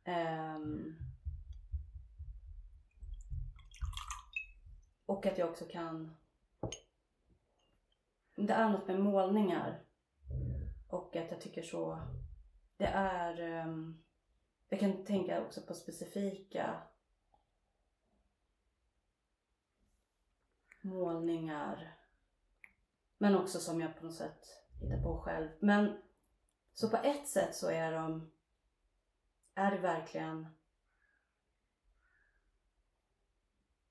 Um, och att jag också kan... Det är något med målningar och att jag tycker så... Det är... Um, jag kan tänka också på specifika målningar. Men också som jag på något sätt hittar på själv. Men så på ett sätt så är de... Är det verkligen...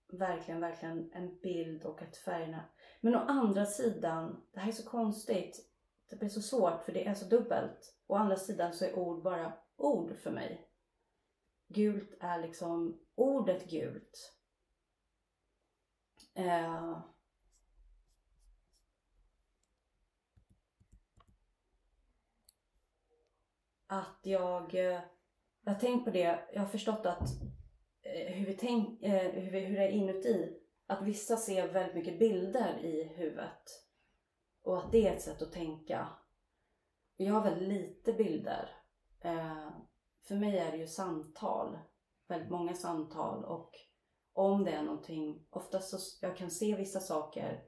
Verkligen, verkligen en bild och att färgerna... Men å andra sidan, det här är så konstigt. Det blir så svårt för det är så dubbelt. Å andra sidan så är ord bara ord för mig. Gult är liksom ordet gult. Eh, att jag, eh, jag har tänkt på det, jag har förstått att eh, hur, vi tänk, eh, hur, vi, hur det är inuti, att vissa ser väldigt mycket bilder i huvudet och att det är ett sätt att tänka. Jag har väldigt lite bilder. För mig är det ju samtal, väldigt många samtal och om det är någonting, oftast så jag kan se vissa saker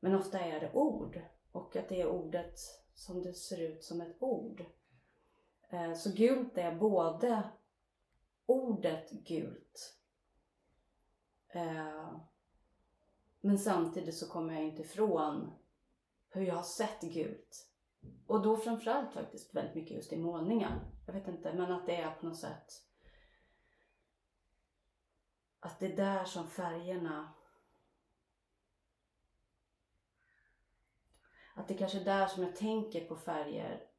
men ofta är det ord och att det är ordet som det ser ut som ett ord. Eh, så gult är både ordet gult eh, men samtidigt så kommer jag inte ifrån hur jag har sett gult. Och då framförallt faktiskt väldigt mycket just i målningar. Jag vet inte, men att det är på något sätt att det är där som färgerna att det kanske är där som jag tänker på färger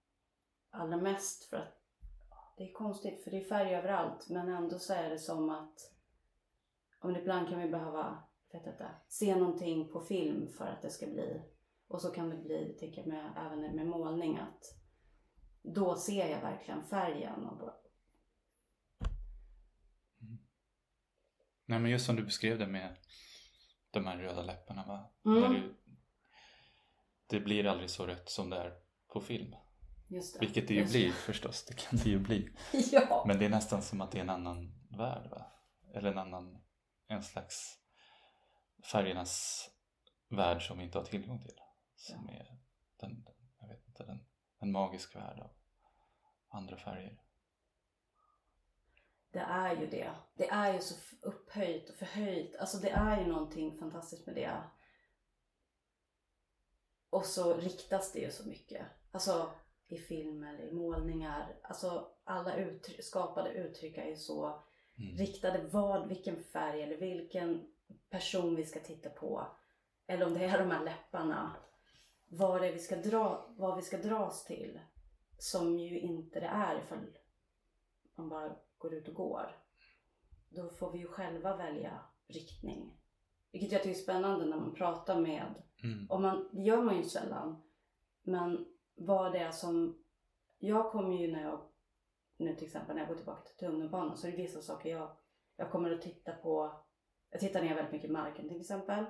allra mest för att det är konstigt för det är färg överallt men ändå så är det som att om ibland kan vi behöva vet inte, se någonting på film för att det ska bli och så kan det bli, tänker jag, med, även med målning att då ser jag verkligen färgen och bara, Nej men just som du beskrev det med de här röda läpparna va? Mm. Du, det blir aldrig så rätt som det är på film. Just det. Vilket det ju blir förstås, det kan det ju bli. (laughs) Ja. Men det är nästan som att det är en annan värld va? Eller en annan, en slags färgernas värld som vi inte har tillgång till. Som är den, jag vet inte, den, en magisk värld av andra färger. Det är ju det. Det är ju så upphöjt och förhöjt. Alltså det är ju någonting fantastiskt med det. Och så riktas det ju så mycket. Alltså i filmer, i målningar. Alltså alla uttry- skapade uttryck är ju så Mm. riktade. Vad, vilken färg eller vilken person vi ska titta på. Eller om det är de här läpparna. Vad det är vi ska dra, vad vi ska dras till. Som ju inte det är ifall man bara går ut och går. Då får vi ju själva välja riktning. Vilket jag tycker är spännande när man pratar med, Mm. och man, det gör man ju sällan, men vad det är som, jag kommer ju när jag, nu till exempel när jag går tillbaka till tunnelbanan så är det vissa saker jag, jag kommer att titta på, jag tittar ner väldigt mycket i marken till exempel.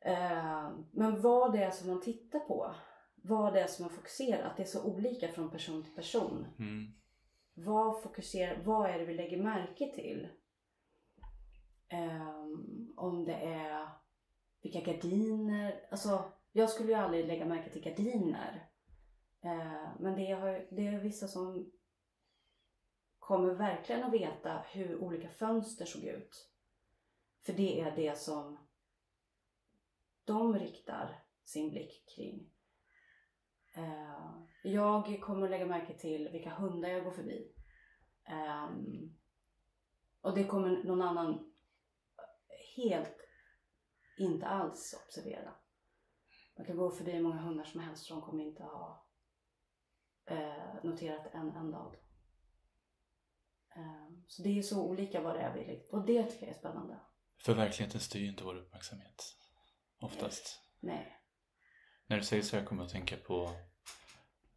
Eh, men vad det är som man tittar på, vad det är som man fokuserar, att det är så olika från person till person. Mm. Vad fokuserar, vad är det vi lägger märke till? Ehm, om det är vilka gardiner, alltså jag skulle ju aldrig lägga märke till gardiner. Eh, men det, har, det är vissa som kommer verkligen att veta hur olika fönster såg ut. För det är det som de riktar sin blick kring. Eh, jag kommer att lägga märke till vilka hundar jag går förbi. Ehm, och det kommer någon annan helt inte alls observera. Man kan gå förbi hur många hundar som helst och de kommer inte ha eh, noterat en enda av dem. Ehm, så det är så olika vad det är vi. Och det tycker jag är spännande. För verkligheten styr ju inte vår uppmärksamhet. Oftast. Nej. När du säger så här kommer jag att tänka på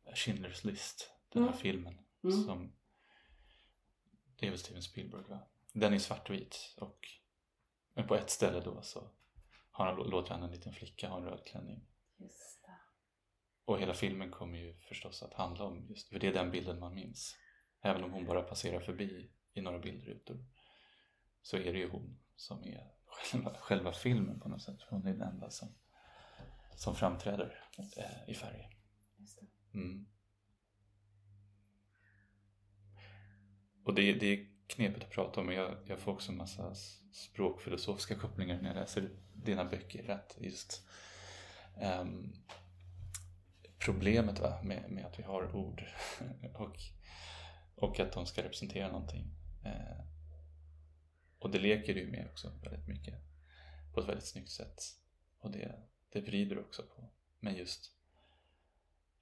Schindler's list. Den här Mm. filmen. Mm. Som, det är väl Steven Spielberg va? Den är svartvit och men på ett ställe då så har han, låter han en liten flicka ha en röd klänning. Just det. Och hela filmen kommer ju förstås att handla om just, för det är den bilden man minns. Även om hon bara passerar förbi i några bildrutor så är det ju hon som är själva, själva filmen på något sätt. Hon är den enda som, som framträder eh, i färg. Mm. Och det, det är knepigt att prata om men jag, jag får också en massa språkfilosofiska kopplingar när jag läser dina böcker. Att just Ehm, problemet va, med, med att vi har ord (laughs) och, och att de ska representera någonting. Eh, och det leker du med också väldigt mycket på ett väldigt snyggt sätt. Och det, det vrider också på. Men just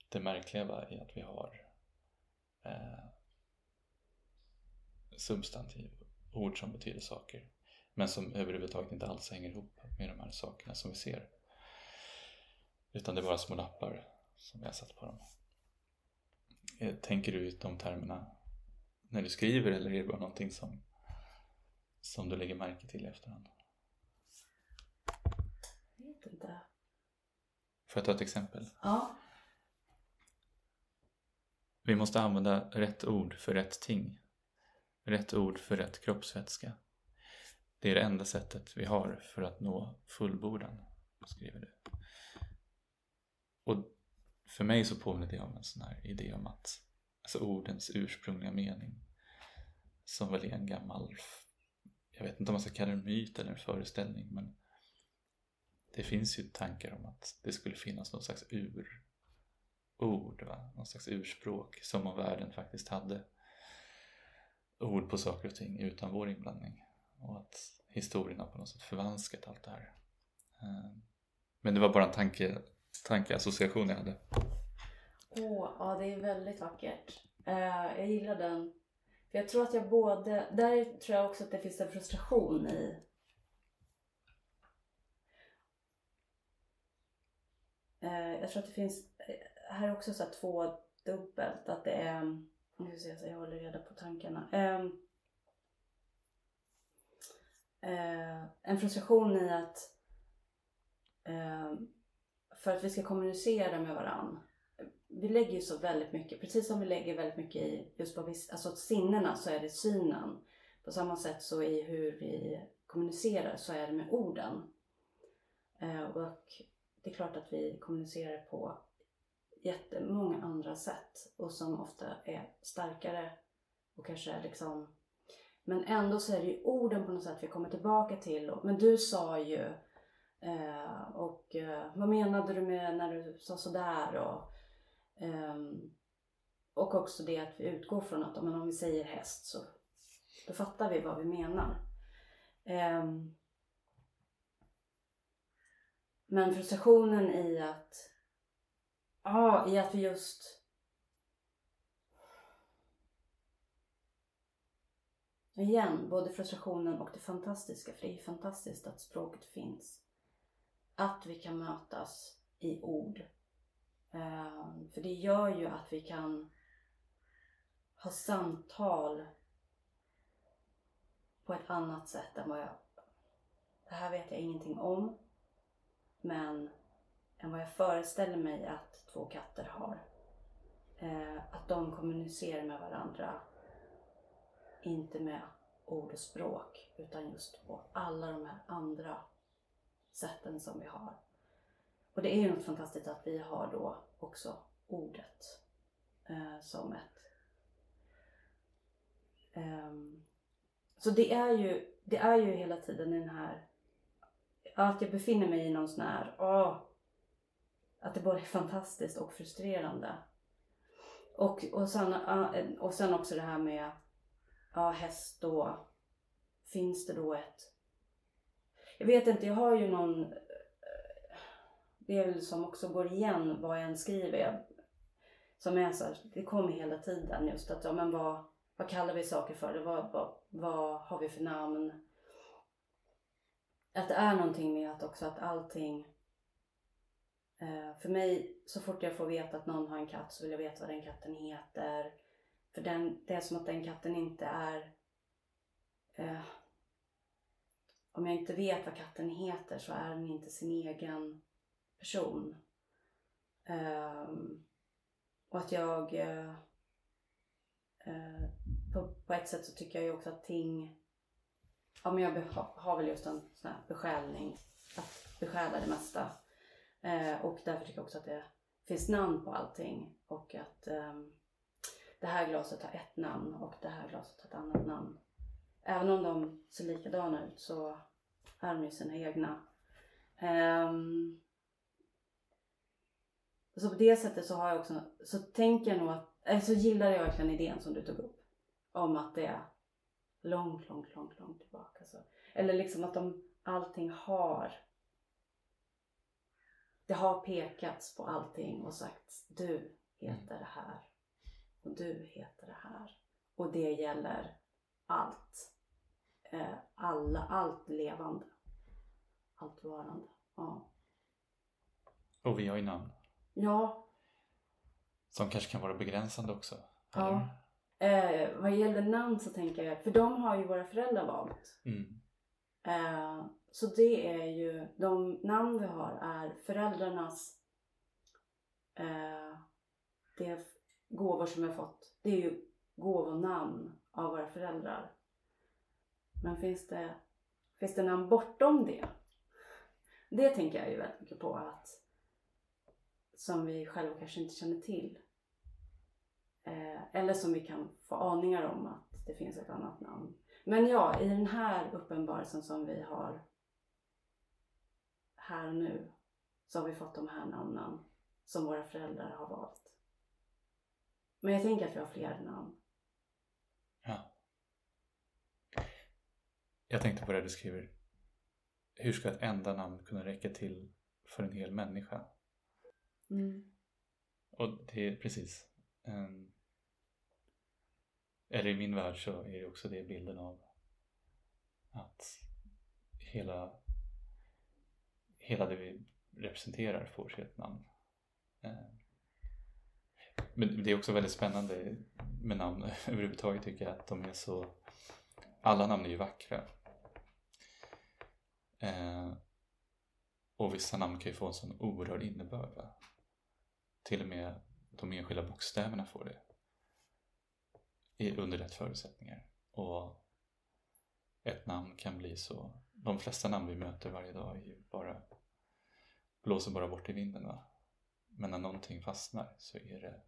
det märkliga va, i att vi har eh, substantiv, ord som betyder saker men som överhuvudtaget inte alls hänger ihop med de här sakerna som vi ser. Utan det är bara små lappar som har satt på dem. Eh, Tänker du ut de termerna när du skriver eller är det bara någonting som, som du lägger märke till i efterhand? Jag vet inte. Får jag ta ett exempel? Ja. Vi måste använda rätt ord för rätt ting. Rätt ord för rätt kroppsvätska. Det är det enda sättet vi har för att nå fullbordan, skriver du. Och för mig så påminner det om en sån här idé om att alltså ordens ursprungliga mening som väl är en gammal, jag vet inte om man ska kalla det en myt eller en föreställning men det finns ju tankar om att det skulle finnas någon slags ur ord, va? någon slags urspråk som om världen faktiskt hade ord på saker och ting utan vår inblandning. och att historien har på något sätt förvanskat allt det här. Eh, men det var bara en tanke, tankeassociation jag hade. Åh, ja det är väldigt vackert. Uh, jag gillar den. För jag tror att jag både, där tror jag också att det finns en frustration i uh, jag tror att det finns, eh, här är också så här två dubbelt, att det är, nu ska vi se så jag håller reda på tankarna. Uh, en frustration i att ehm, för att vi ska kommunicera med varandra vi lägger ju så väldigt mycket, precis som vi lägger väldigt mycket i just på vi, alltså sinnena så är det synen. På samma sätt så i hur vi kommunicerar så är det med orden. Eh, och det är klart att vi kommunicerar på jättemånga andra sätt och som ofta är starkare och kanske är liksom men ändå så är det ju orden på något sätt vi kommer tillbaka till. Men du sa ju eh, och eh, vad menade du med när du sa sådär? Och, ehm, och också det att vi utgår från att om vi säger häst så då fattar vi vad vi menar. Ehm, men frustrationen i att, ja, i att vi just Igen, både frustrationen och det fantastiska, för det är fantastiskt att språket finns. Att vi kan mötas i ord ehm, för det gör ju att vi kan ha samtal på ett annat sätt än vad jag... Det här vet jag ingenting om. Men än vad jag föreställer mig att två katter har. Ehm, att de kommunicerar med varandra. Inte med ord och språk utan just på alla de här andra sätten som vi har. Och det är ju något fantastiskt att vi har då också ordet eh, som ett... Um, så det är, ju, det är ju hela tiden den här... Att jag befinner mig i någon sån här... Åh, att det både är fantastiskt och frustrerande. Och, och, sen, eh, och sen också det här med ja, häst då. Finns det då ett... Jag vet inte, jag har ju någon eh, det är väl som också går igen vad jag än skriver. som är så här, det kommer hela tiden just att, ja men vad, vad kallar vi saker för? Vad, vad, vad har vi för namn? Att det är någonting med att också att allting eh, för mig, så fort jag får veta att någon har en katt så vill jag veta vad den katten heter. För den, det är som att den katten inte är... Eh, om jag inte vet vad katten heter så är den inte sin egen person. Um, och att jag uh, uh, på, på, ett sätt så tycker jag ju också att ting, ja men jag har väl just en sån här besjälning, att besjäla det mesta. Uh, och därför tycker jag också att det finns namn på allting och att um, det här glaset har ett namn och det här glaset har ett annat namn. Även om de ser likadana ut så är de ju sina egna. Um, så på det sättet så har jag också, så tänker jag nog att, eller så gillar jag verkligen idén som du tog upp. Om att det är långt, långt, långt, långt tillbaka. Så. Eller liksom att de, allting har, det har pekats på allting och sagts du heter det här och du heter det här. Och det gäller allt. Eh, alla, allt levande. Allt varande. Ja. Och vi har ju namn. Ja. Som kanske kan vara begränsande också? Ja. Eh, vad gäller namn så tänker jag, för de har ju våra föräldrar valt. Mm. Eh, så det är ju, de namn vi har är föräldrarnas eh, det gåvor som vi har fått. Det är ju gåvonamn av våra föräldrar. Men finns det, finns det namn bortom det? Det tänker jag ju väldigt mycket på att som vi själva kanske inte känner till. Eh, eller som vi kan få aningar om att det finns ett annat namn. Men ja, i den här uppenbarelsen som vi har här och nu så har vi fått de här namnen som våra föräldrar har valt. Men jag tänker att vi har fler namn. Ja. Jag tänkte på det du skriver. Hur ska ett enda namn kunna räcka till för en hel människa? Mm. Och det är precis. Um, eller i min värld så är det också det bilden av att hela, hela det vi representerar får sig ett namn. Um, men det är också väldigt spännande med namn (laughs) överhuvudtaget tycker jag att de är så alla namn är ju vackra. Eh, och vissa namn kan ju få en sån oerhörd innebörd. Va? Till och med de enskilda bokstäverna får det. I, under rätt förutsättningar. Och ett namn kan bli så. De flesta namn vi möter varje dag är ju bara blåser bara bort i vinden. Va? Men när någonting fastnar så är det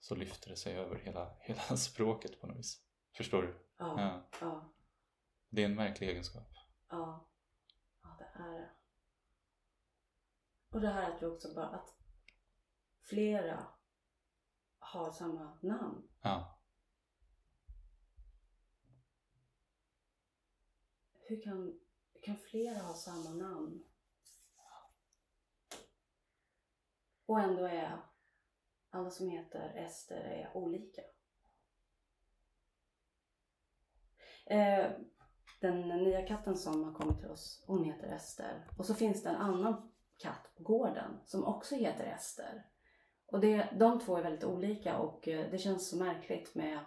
så lyfter det sig över hela, (laughs) hela språket på något vis. Förstår du? Ja, Ja. ja, Det är en märklig egenskap. ja. Det är. Och det här att vi också bara att flera har samma namn. Ja, Hur kan, kan flera ha samma namn? Och ändå är alla som heter Ester är olika. Eh, den nya katten som har kommit till oss, hon heter Ester. Och så finns det en annan katt på gården som också heter Ester. Och det, de två är väldigt olika och eh, det känns så märkligt med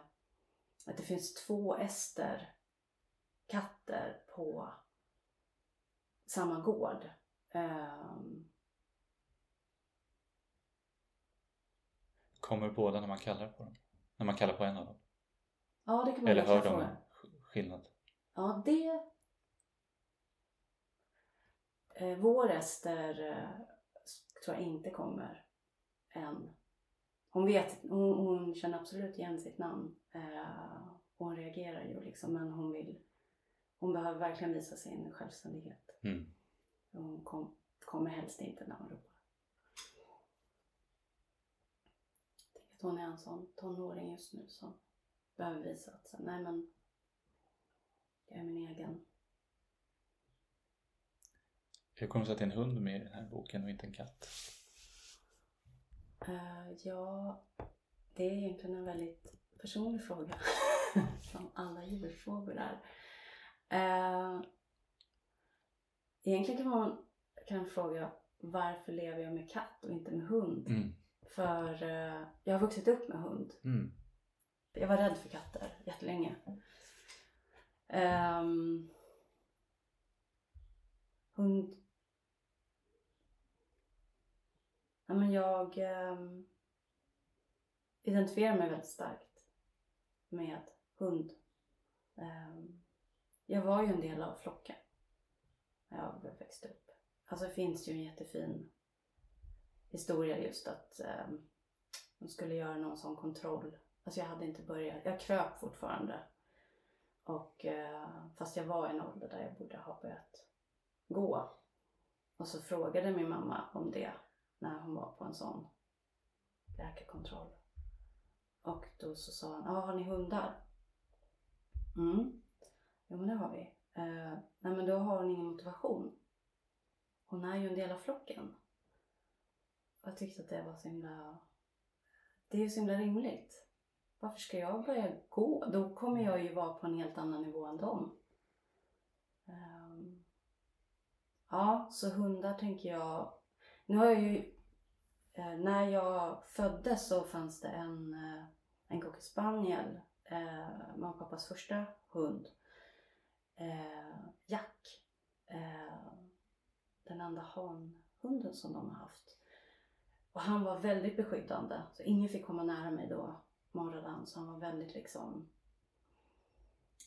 att det finns två Ester katter på samma gård. Ehm, kommer båda när man kallar på dem? När man kallar på en av dem? ja, det kan man Eller hör de skillnad? Ja, det... Eh, vår Ester eh, tror jag inte kommer än. Hon vet, hon, hon känner absolut igen sitt namn. Eh, och hon reagerar ju liksom, men hon vill, hon behöver verkligen visa sin självständighet. Mm. Hon kom, kommer helst inte när man ropar. Jag tänker att hon är en sån tonåring just nu som behöver visa att så, nej men jag är min egen. Hur kommer det sig att det är en hund med i den här boken och inte en katt? Eh, ja, det är egentligen en väldigt personlig fråga. (laughs) som alla djurfrågor är. Uh, egentligen kan man kan fråga varför lever jag med katt och inte med hund? Mm. För eh, jag har vuxit upp med hund. Mm. Jag var rädd för katter jättelänge. Um, hund... Ja, men jag um, identifierar mig väldigt starkt med hund. Um, jag var ju en del av flocken när jag växte upp. Alltså det finns ju en jättefin historia just att um, de skulle göra någon sån kontroll Alltså jag hade inte börjat, jag kröp fortfarande. Och eh, fast jag var i en ålder där jag borde ha börjat gå. Och så frågade min mamma om det när hon var på en sån läkarkontroll. Och då så sa han, ja har ni hundar? Mm. Jo men det har vi. Eh, nej men då har hon ingen motivation. Hon är ju en del av flocken. Och jag tyckte att det var så himla, det är ju så himla rimligt. Varför ska jag börja gå? Då kommer jag ju vara på en helt annan nivå än dem. Ehm, ja, så hundar tänker jag. Nu har jag ju, eh, när jag föddes så fanns det en, eh, en cocker spaniel, eh, mamma och pappas första hund. Eh, Jack. Eh, den enda hanhunden som de har haft. Och han var väldigt beskyddande, så ingen fick komma nära mig då morrade han så han var väldigt liksom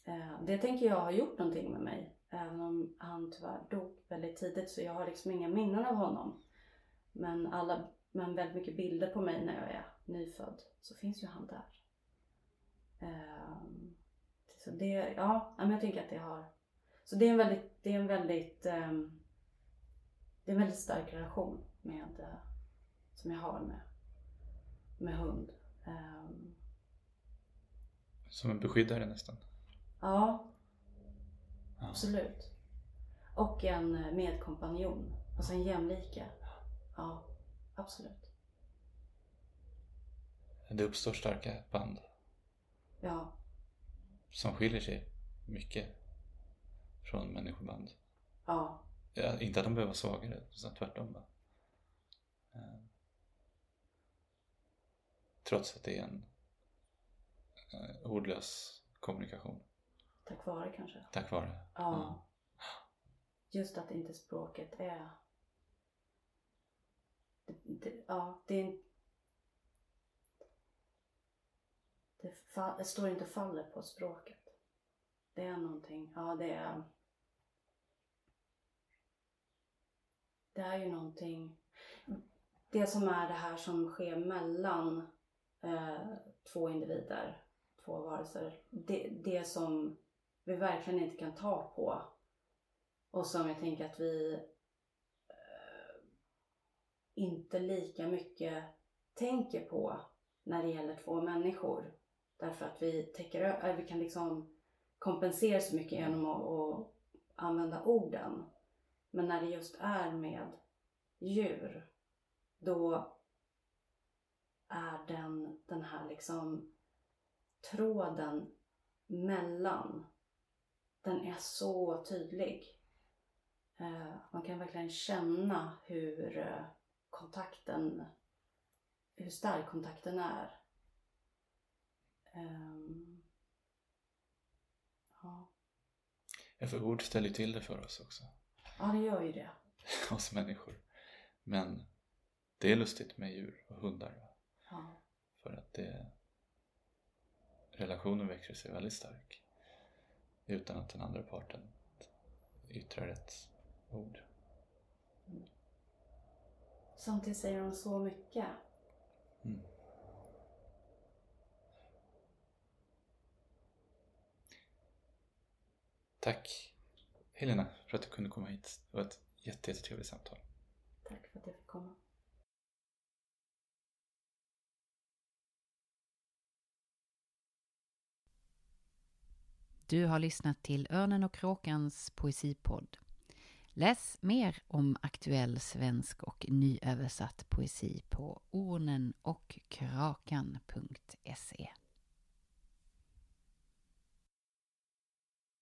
eh, Det tänker jag har gjort någonting med mig även om han tyvärr dog väldigt tidigt så jag har liksom inga minnen av honom. Men, alla, men väldigt mycket bilder på mig när jag är nyfödd så finns ju han där. Eh, så det, ja, men jag tänker att det har Så det är en väldigt, det är en väldigt eh, Det är en väldigt stark relation med som jag har med, med hund. Ehm, Som en beskyddare nästan. Ja. Ja. Absolut. Och en eh, medkompanjon. Alltså en jämlike. Ja, absolut. Det uppstår starka band Ja, som skiljer sig mycket från människoband. ja, Ja, inte att de behöver vara svagare, utan tvärtom. Bara. Trots att det är en eh, ordlös kommunikation. tack vare kanske. Tack vare. Ja. Just att inte språket är... Det, det, ja, det är... Det, fa, det står inte och faller på språket. Det är någonting, ja det är... Det är ju någonting... Det som är det här som sker mellan eh, två individer, två varelser. Det, det som vi verkligen inte kan ta på och som jag tänker att vi eh, inte lika mycket tänker på när det gäller två människor. Därför att vi, täcker, vi kan liksom kompensera så mycket genom att, att använda orden. Men när det just är med djur, då är den, den här liksom tråden mellan den är så tydlig. Eh, man kan verkligen känna hur eh, kontakten, hur stark kontakten är. Ehm, ja. Ja, för ord ställer till det för oss också. ja, det gör ju det. (laughs) Oss människor. Men det är lustigt med djur och hundar. Ja, För att det, relationen växer sig väldigt stark. Utan att den andra parten yttrar ett ord. samtidigt säger de så mycket. Mm. Tack Helena för att du kunde komma hit. Det var ett jätte, jättetrevligt samtal. Tack för att jag fick komma. Du har lyssnat till Örnen och kråkans poesipodd. Läs mer om aktuell svensk och nyöversatt poesi på ornenochkrakan.se